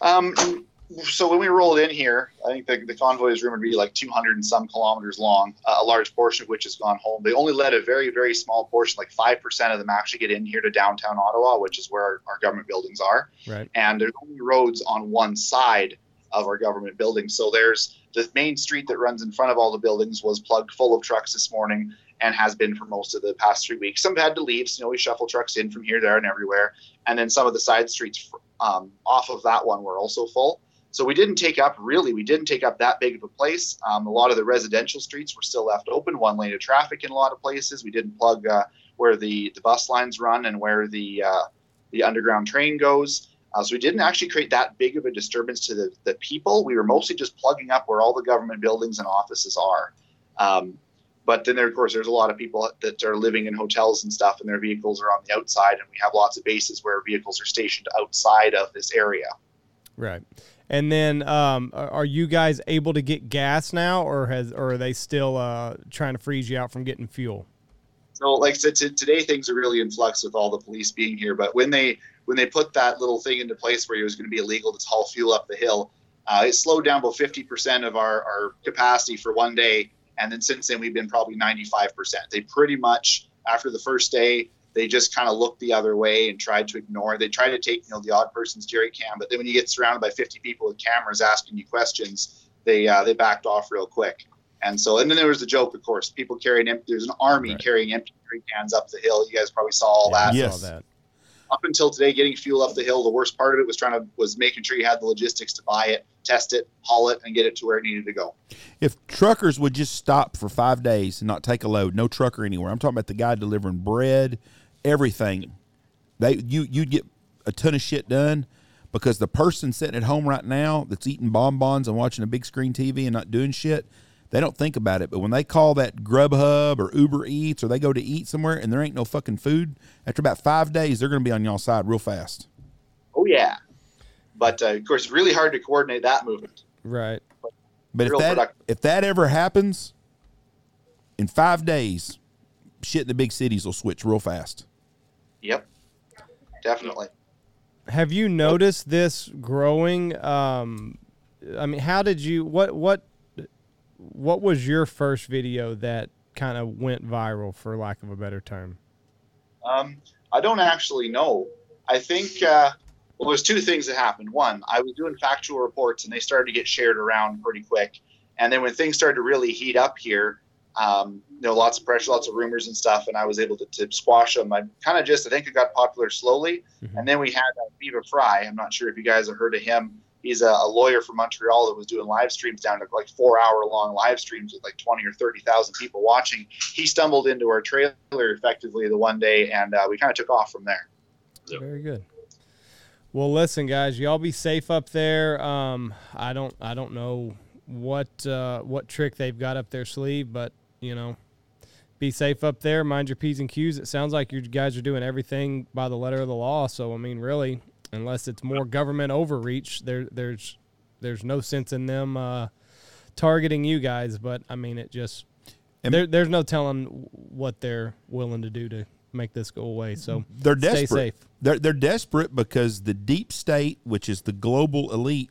Um, so when we rolled in here, I think the, the convoy is rumored to be like 200 and some kilometers long, uh, a large portion of which has gone home. They only let a very, very small portion, like 5% of them actually get in here to downtown Ottawa, which is where our, our government buildings are. Right. And there's only roads on one side of our government buildings. So there's the main street that runs in front of all the buildings was plugged full of trucks this morning and has been for most of the past three weeks. Some had to leave, so you know, we shuffle trucks in from here, there, and everywhere. And then some of the side streets um, off of that one were also full. So we didn't take up really, we didn't take up that big of a place. Um, a lot of the residential streets were still left open, one lane of traffic in a lot of places. We didn't plug uh, where the, the bus lines run and where the uh, the underground train goes. Uh, so we didn't actually create that big of a disturbance to the, the people. We were mostly just plugging up where all the government buildings and offices are. Um, but then there, of course, there's a lot of people that are living in hotels and stuff, and their vehicles are on the outside, and we have lots of bases where vehicles are stationed outside of this area. Right. And then, um, are you guys able to get gas now, or has or are they still uh, trying to freeze you out from getting fuel? So, like I t- today things are really in flux with all the police being here. But when they when they put that little thing into place where it was going to be illegal to haul fuel up the hill, uh, it slowed down about 50% of our, our capacity for one day. And then since then, we've been probably 95%. They pretty much, after the first day, they just kind of looked the other way and tried to ignore. They tried to take, you know, the odd person's jerry can, but then when you get surrounded by 50 people with cameras asking you questions, they uh, they backed off real quick. And so, and then there was the joke, of course, people carrying empty. There's an army Right. carrying empty jerry cans up the hill. You guys probably saw all Yeah, that Yes. saw that. up until today, getting fuel up the hill, the worst part of it was trying to was making sure you had the logistics to buy it, test it, haul it, and get it to where it needed to go. If truckers would just stop for five days and not take a load, no trucker anywhere. I'm talking about the guy delivering bread, everything. They you you'd get a ton of shit done because the person sitting at home right now that's eating bonbons and watching a big screen TV and not doing shit, they don't think about it. But when they call that Grubhub or Uber Eats or they go to eat somewhere and there ain't no fucking food, after about five days, they're going to be on y'all's side real fast. Oh yeah, but uh, of course, it's really hard to coordinate that movement. Right. But if that productive. if that ever happens, in five days, shit in the big cities will switch real fast. Yep, definitely. Have you noticed this growing? Um, I mean, how did you? What what what was your first video that kind of went viral, for lack of a better term? Um, I don't actually know. I think uh, well, there's two things that happened. One, I was doing factual reports, and they started to get shared around pretty quick. And then when things started to really heat up here, um, you know, lots of pressure, lots of rumors and stuff, and I was able to, to squash them. I kind of just, I think it got popular slowly. Mhm. And then we had uh, Viva Frei. I'm not sure if you guys have heard of him. He's a, a lawyer from Montreal that was doing live streams down to like four hour long live streams with like 20 or 30,000 people watching. He stumbled into our trailer effectively the one day, and uh, we kind of took off from there. Yep. Very good. Well, listen, guys, y'all be safe up there. Um, I don't, I don't know what uh, what trick they've got up their sleeve, but you know, be safe up there. Mind your p's and q's. It sounds like you guys are doing everything by the letter of the law. So, I mean, really, unless it's more government overreach, there, there's, there's no sense in them uh, targeting you guys. But I mean, it just there, there's no telling what they're willing to do to make this go away. So, They're stay desperate. safe. They're they're desperate because the deep state, which is the global elite,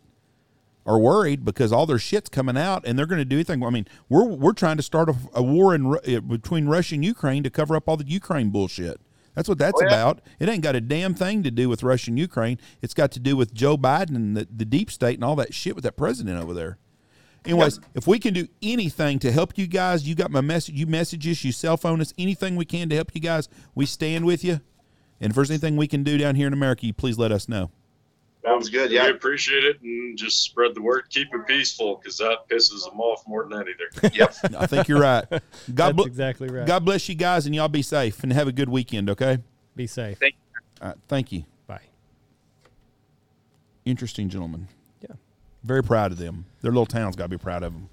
are worried because all their shit's coming out, and they're going to do anything. I mean, we're we're trying to start a, a war in uh, between Russia and Ukraine to cover up all the Ukraine bullshit. That's what that's Oh, yeah. about. It ain't got a damn thing to do with Russia and Ukraine. It's got to do with Joe Biden and the, the deep state and all that shit with that president over there. Anyways, if we can do anything to help you guys, you got my message. You message us, you cell phone us, anything we can to help you guys, we stand with you. And if there's anything we can do down here in America, you please let us know. Sounds good. Yeah. We appreciate it and just spread the word. Keep it peaceful because that pisses them off more than anything. Yep. I think you're right. God, That's bl- exactly right. God bless you guys, and y'all be safe and have a good weekend. Okay. Be safe. Thank All right, thank you. Bye. Interesting gentlemen. Yeah. Very proud of them. Their little town's got to be proud of them.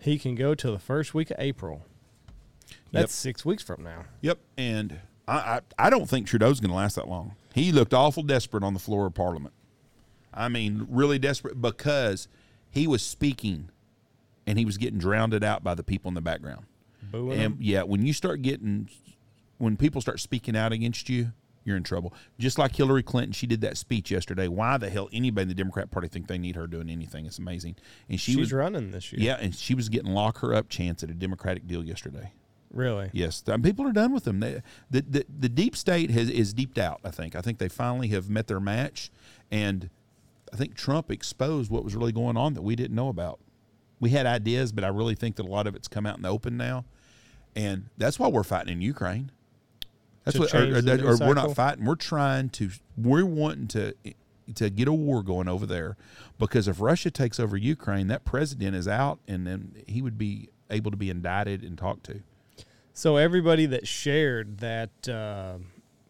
He can go till the first week of April. That's Yep. six weeks from now. Yep. And I, I, I don't think Trudeau's going to last that long. He looked awful desperate on the floor of Parliament. I mean, really desperate because he was speaking and he was getting drowned out by the people in the background. Booing And yeah, when you start getting, when people start speaking out against you, you're in trouble. Just like Hillary Clinton, she did that speech yesterday. Why the hell anybody in the Democrat Party think they need her doing anything? It's amazing. And she She's was running this year. yeah, and she was getting lock her up chance at a Democratic deal yesterday. Really? Yes, th- people are done with them. They, the, the the deep state has is deeped out. I think. I think they finally have met their match, and I think Trump exposed what was really going on that we didn't know about. We had ideas, but I really think that a lot of it's come out in the open now, and that's why we're fighting in Ukraine. That's what, or, or that- or we're not fighting. We're trying to. We're wanting to to get a war going over there because if Russia takes over Ukraine, that president is out, and then he would be able to be indicted and talked to. So everybody that shared that uh,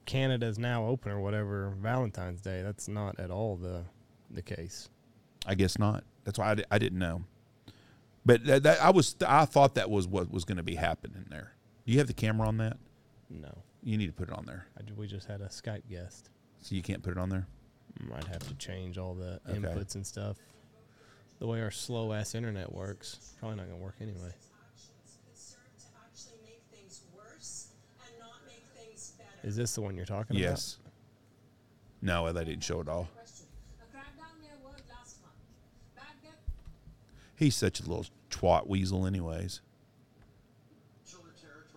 Canada's now open or whatever Valentine's Day, that's not at all the the case. I guess not. That's why I, di- I didn't know. But that, that, I was I thought that was what was going to be happening there. Do you have the camera on that? No, You need to put it on there. I, ju- we just had a Skype guest. So you can't put it on there. Might have to change all the Okay. inputs and stuff. The way our slow ass internet works, probably not gonna work anyway. concerned to actually make things worse and not make things better. Is this the one you're talking about? Yes. No, they didn't show it all. Question. A crackdown near World last month. Baghdad He's such a little twat weasel, anyways.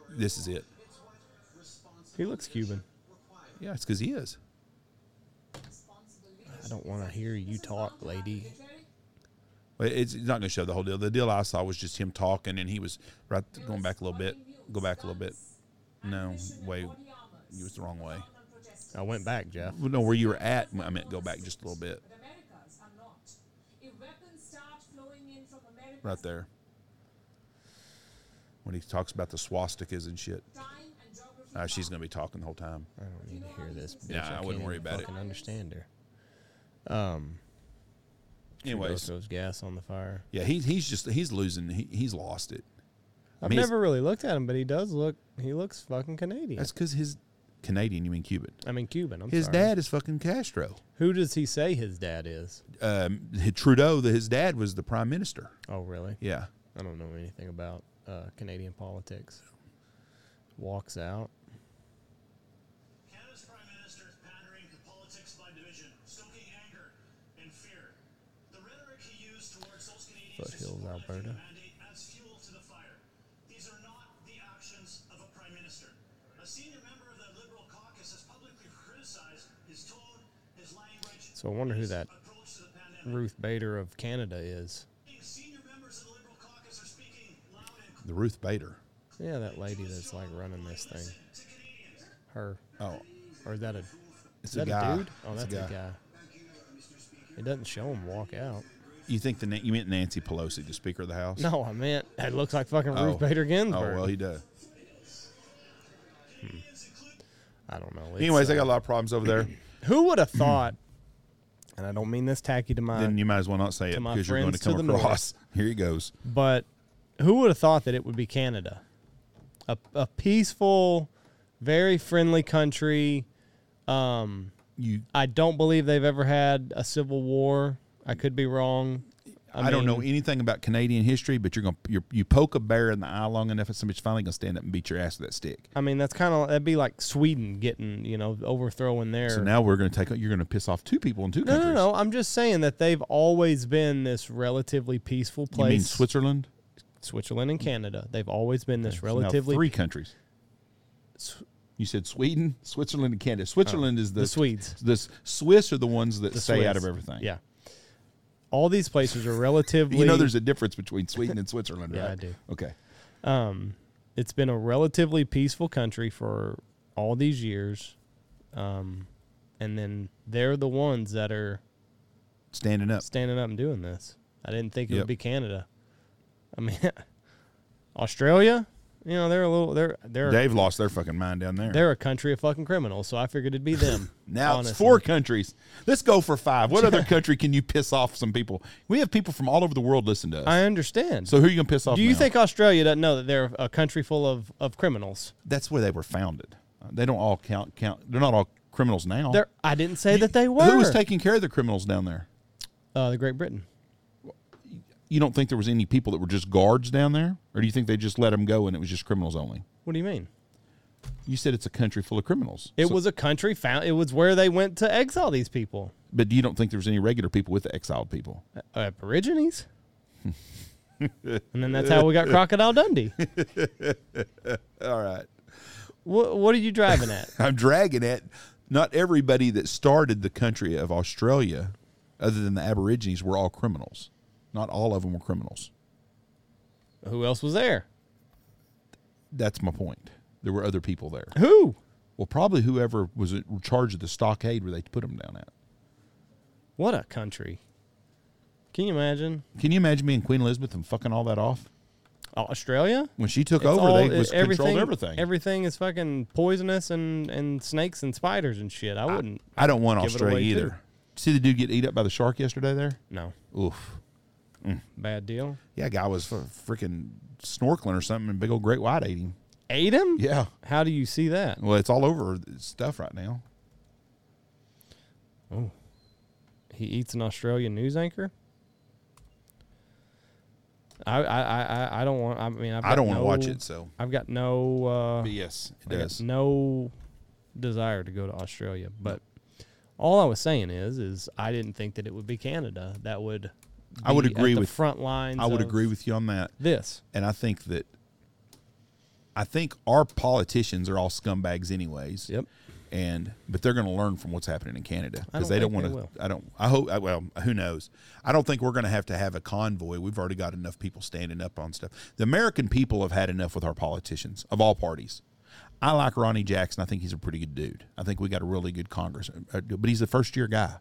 This is it. He looks Cuban. Yeah, it's because he is. I don't want to hear you talk, lady. Well, it's not going to show the whole deal. The deal I saw was just him talking, and he was right going back a little bit. Go back a little bit. No, way. You was the wrong way. I went back, Jeff. Well, No, where you were at. I meant go back just a little bit. But Americas are not. If weapons start flowing in Right there. When he talks about the swastikas and shit. time Uh, she's going to be talking the whole time. I don't need to hear this. Bitch. Yeah, I can't wouldn't worry even about it. fucking Understand her. Um. Trudeau Anyways, throws gas on the fire. yeah, he, he's just, he's losing. He, he's lost it. I've mean, never really looked at him, but he does look. He looks fucking Canadian. That's because his Canadian, you mean Cuban. I mean Cuban. I'm his sorry. dad is fucking Castro. Who does he say his dad is? Um, Trudeau, the, his dad was the prime minister. Oh, really? Yeah. I don't know anything about uh, Canadian politics. Walks out. Canada's Prime Minister is pandering to politics by division, stoking anger and fear. The rhetoric he used towards those Canadians Foothills, Alberta. the mandate adds fuel to the fire. These These are not the actions of a prime minister. A senior member of the Liberal caucus has publicly criticized his tone, his language, So I wonder who that approach to the pandemic. Ruth Bader of Canada is. Senior members of the Liberal caucus are speaking loud and The Ruth Bader. Yeah, that lady that's like running this thing. Her. Oh, Or is that a it's is that a guy. a dude? Oh, It's that's a guy. It doesn't show him walk out. You think the you meant Nancy Pelosi, the Speaker of the House? No, I meant it looks like fucking Oh. Ruth Bader Ginsburg. Oh well, he does. I don't know. It's, Anyways, they got a uh, lot of problems over there. Who would have thought? And I don't mean this tacky to my, then you might as well not say it because you're going to friends to come the north. across. Here he goes. but who would have thought that it would be Canada? A, a peaceful, very friendly country. Um, You, I don't believe they've ever had a civil war. I could be wrong. I, don't know anything about Canadian history, but you're going to you you poke a bear in the eye long enough, and somebody's finally going to stand up and beat your ass with that stick. I mean, that's kind of that'd be like Sweden getting you know overthrowing there. So now we're going to take. You're going to piss off two people in two no, countries. no, no. I'm just saying that they've always been this relatively peaceful You place. mean Switzerland? Switzerland and Canada. They've always been this now relatively three countries. You said Sweden, Switzerland, and Canada. Switzerland oh, is the, Oh, the Swedes. The Swiss are the ones that The stay out of everything. Yeah. All these places are relatively. You know, there's a difference between Sweden and Switzerland, Yeah, right? I do. Okay. um, it's been a relatively peaceful country for all these years, um, and then they're the ones that are Standing up. standing up and doing this. I didn't think it Yep. would be Canada. I mean, Australia. You know, they're a little. They're they're They've lost their fucking mind down there. they're a country of fucking criminals. So I figured it'd be them. now honestly. it's four countries. Let's go for five. What other country can you piss off some people? We have people from all over the world listen to us. I understand. so who are you going to piss off Do you now? think Australia doesn't know that they're a country full of, of criminals? that's where they were founded? They don't all count. Count. They're not all criminals now. They're, I didn't say that they were. Who was taking care of the criminals down there? uh, the Great Britain? You don't think there was any people that were just guards down there, or do you think they just let them go and it was just criminals only? What do you mean? You said it's a country full of criminals. It So- was a country found. It was where they went to exile these people, but you don't think there was any regular people with the exiled people? Aborigines. and then that's how we got Crocodile Dundee. All right. What, what are you driving at? I'm dragging it. Not everybody that started the country of Australia, other than the Aborigines, were all criminals. Not all of them were criminals. Who else was there? That's my point. There were other people there. Who? Well, probably whoever was in charge of the stockade where they put them down at. What a country! Can you imagine Can you imagine being Queen Elizabeth and fucking all that off? Australia? When she took It's over, all- they was everything, controlled everything. Everything is fucking poisonous and, and snakes and spiders and shit. I wouldn't. I don't want give it Australia away, either. See the dude get eat up by the shark yesterday there? No, Oof. Bad deal. Yeah, guy was freaking snorkeling or something and big old great white ate him. Ate him? Yeah. How do you see that? Well, it's all over stuff right now. Oh, he eats an Australian news anchor. I I I, I- don't want. I mean, I've I don't want to watch it, so. I've got no. Uh, But yes, it I does. no desire to go to Australia, but all I was saying is, is I didn't think that it would be Canada that would. I would agree the with- front lines. I would agree with you on that. this. And I think that I think our politicians are all scumbags anyways. Yep. And but they're going to learn from what's happening in Canada because they don't want to. I don't. I hope. I- Well, who knows? I don't think we're going to have to have a convoy. We've already got enough people standing up on stuff. The American people have had enough with our politicians of all parties. I like Ronny Jackson. I think he's a pretty good dude. I think we got a really good Congress, uh, but he's a first year guy.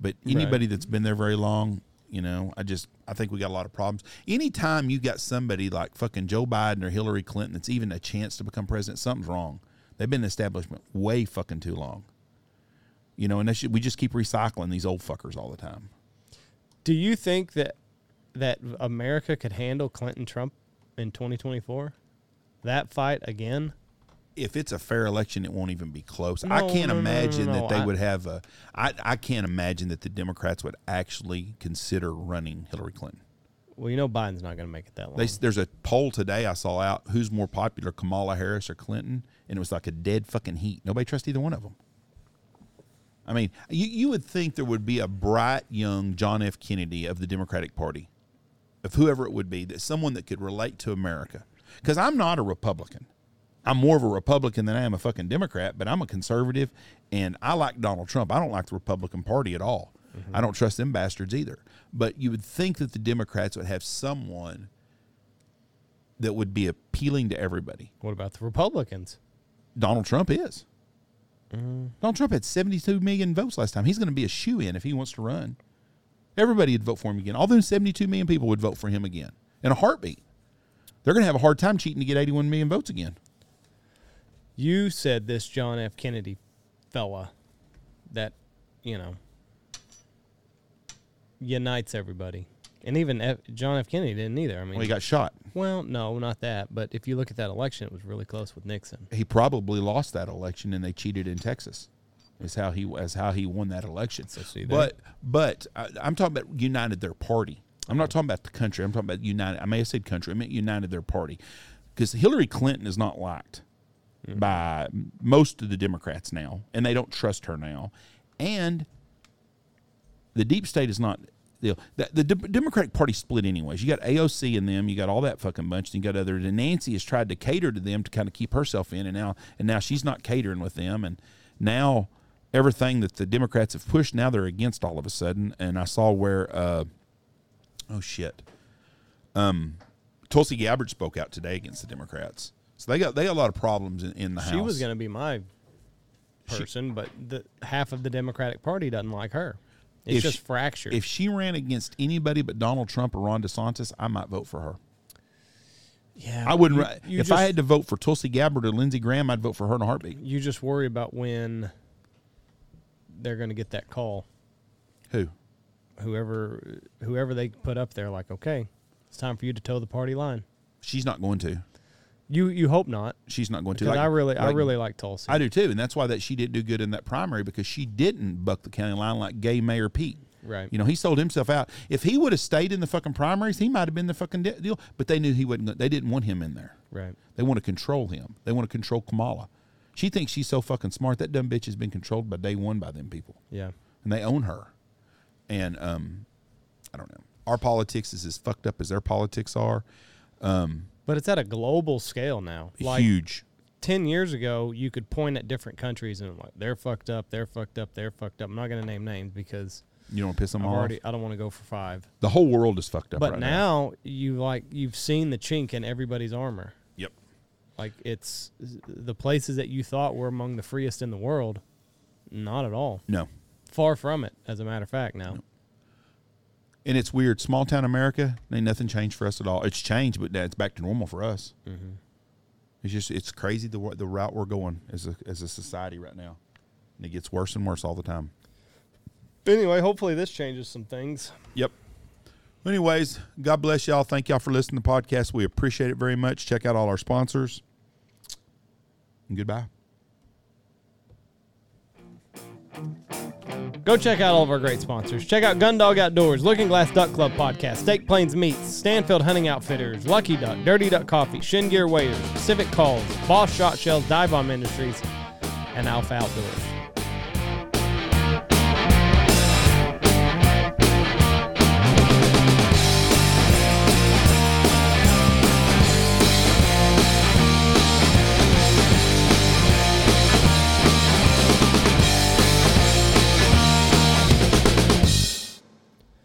But anybody that's been there very long, you know, I just I think we got a lot of problems. Anytime you got somebody like fucking Joe Biden or Hillary Clinton that's even a chance to become president, something's wrong. They've been in establishment way fucking too long. You know, and we just keep recycling these old fuckers all the time. Do you think that that America could handle Clinton Trump in 2024? That fight again? If it's a fair election, it won't even be close. I can't no, no, no, imagine no, that they I- would have a. I I can't imagine that the Democrats would actually consider running Hillary Clinton. Well, you know Biden's not going to make it that long. They, there's a poll today I saw out who's more popular, Kamala Harris or Clinton, and it was like a dead fucking heat. Nobody trusts either one of them. I mean, you, you would think there would be a bright young John F. Kennedy of the Democratic Party, of whoever it would be, that someone that could relate to America. Because I'm not a Republican. I'm more of a Republican than I am a fucking Democrat, but I'm a conservative and I like Donald Trump. I don't like the Republican Party at all. Mm-hmm. I don't trust them bastards either. But you would think that the Democrats would have someone that would be appealing to everybody. What about the Republicans? Donald Trump is. Mm. Donald Trump had 72 million votes last time. He's going to be a shoe in if he wants to run. Everybody would vote for him again. All those 72 million people would vote for him again in a heartbeat. They're going to have a hard time cheating to get 81 million votes again. You said this John F. Kennedy fella that, you know, unites everybody. And even F- John F. Kennedy didn't either. I mean, Well, he got shot. well, no, not that. But if you look at that election, it was really close with Nixon. He probably lost that election and they cheated in Texas. Is how he as how he won that election. see there. but but I, I'm talking about united their party. I'm not talking about the country. I'm talking about united. I may have said country. I meant united their party because Hillary Clinton is not liked by most of the Democrats now, and they don't trust her now. And the deep state is not the the, the De- Democratic Party split anyways. You got AOC in them, you got all that fucking bunch, and you got other. And Nancy has tried to cater to them to kind of keep herself in, and now and now she's not catering with them, and now everything that the Democrats have pushed, now they're against all of a sudden. And I saw where, uh, oh shit, um, Tulsi Gabbard spoke out today against the Democrats. So they got they got a lot of problems in, in the house. She was going to be my person, but the half of the Democratic Party doesn't like her. It's just she- fractured. If she ran against anybody but Donald Trump or Ron DeSantis, I might vote for her. yeah, I wouldn't. you- you if just, I had to vote for Tulsi Gabbard or Lindsey Graham, I'd vote for her in a heartbeat. you just worry about when they're going to get that call. Who? Whoever, whoever they put up there, like, okay, it's time for you to toe the party line. She's not going to. You you hope not, She's not going to. Like- I really I really like Tulsi. I do too, and that's why that she didn't do good in that primary because she didn't buck the county line like gay Mayor Pete. Right. You know, he sold himself out. If he would have stayed in the fucking primaries, he might have been the fucking de- deal. But they knew he wasn't. They didn't want him in there. right. They want to control him. They want to control Kamala. She thinks she's so fucking smart. That dumb bitch has been controlled by day one by them people, Yeah. and they own her. And um, I don't know. Our politics is as fucked up as their politics are. But it's at a global scale now. Like Huge. ten years ago, you could point at different countries and like they're fucked up, they're fucked up, they're fucked up. I'm not going to name names because You don't want to piss them I've off. already I don't want to go for five. the whole world is fucked up. But right now you like you've seen the chink in everybody's armor. Yep. Like it's the places that you thought were among the freest in the world, not at all. No. Far from it, as a matter of fact. Now, And it's weird. Small town America, ain't nothing changed for us at all. It's changed, but now it's back to normal for us. Mm-hmm. It's just it's crazy the the route we're going as a as a society right now, and it gets worse and worse all the time. anyway, hopefully this changes some things. Yep. Anyways, God bless y'all. Thank y'all for listening to the podcast. We appreciate it very much. Check out all our sponsors. And goodbye. Go check out all of our great sponsors. Check out Gundog Outdoors, Looking Glass Duck Club Podcast, Steak Plains Meats, Stanfield Hunting Outfitters, Lucky Duck, Dirty Duck Coffee, Shin Gear Waders, Pacific Calls, Boss Shot Shells, Dive Bomb Industries, and Alpha Outdoors.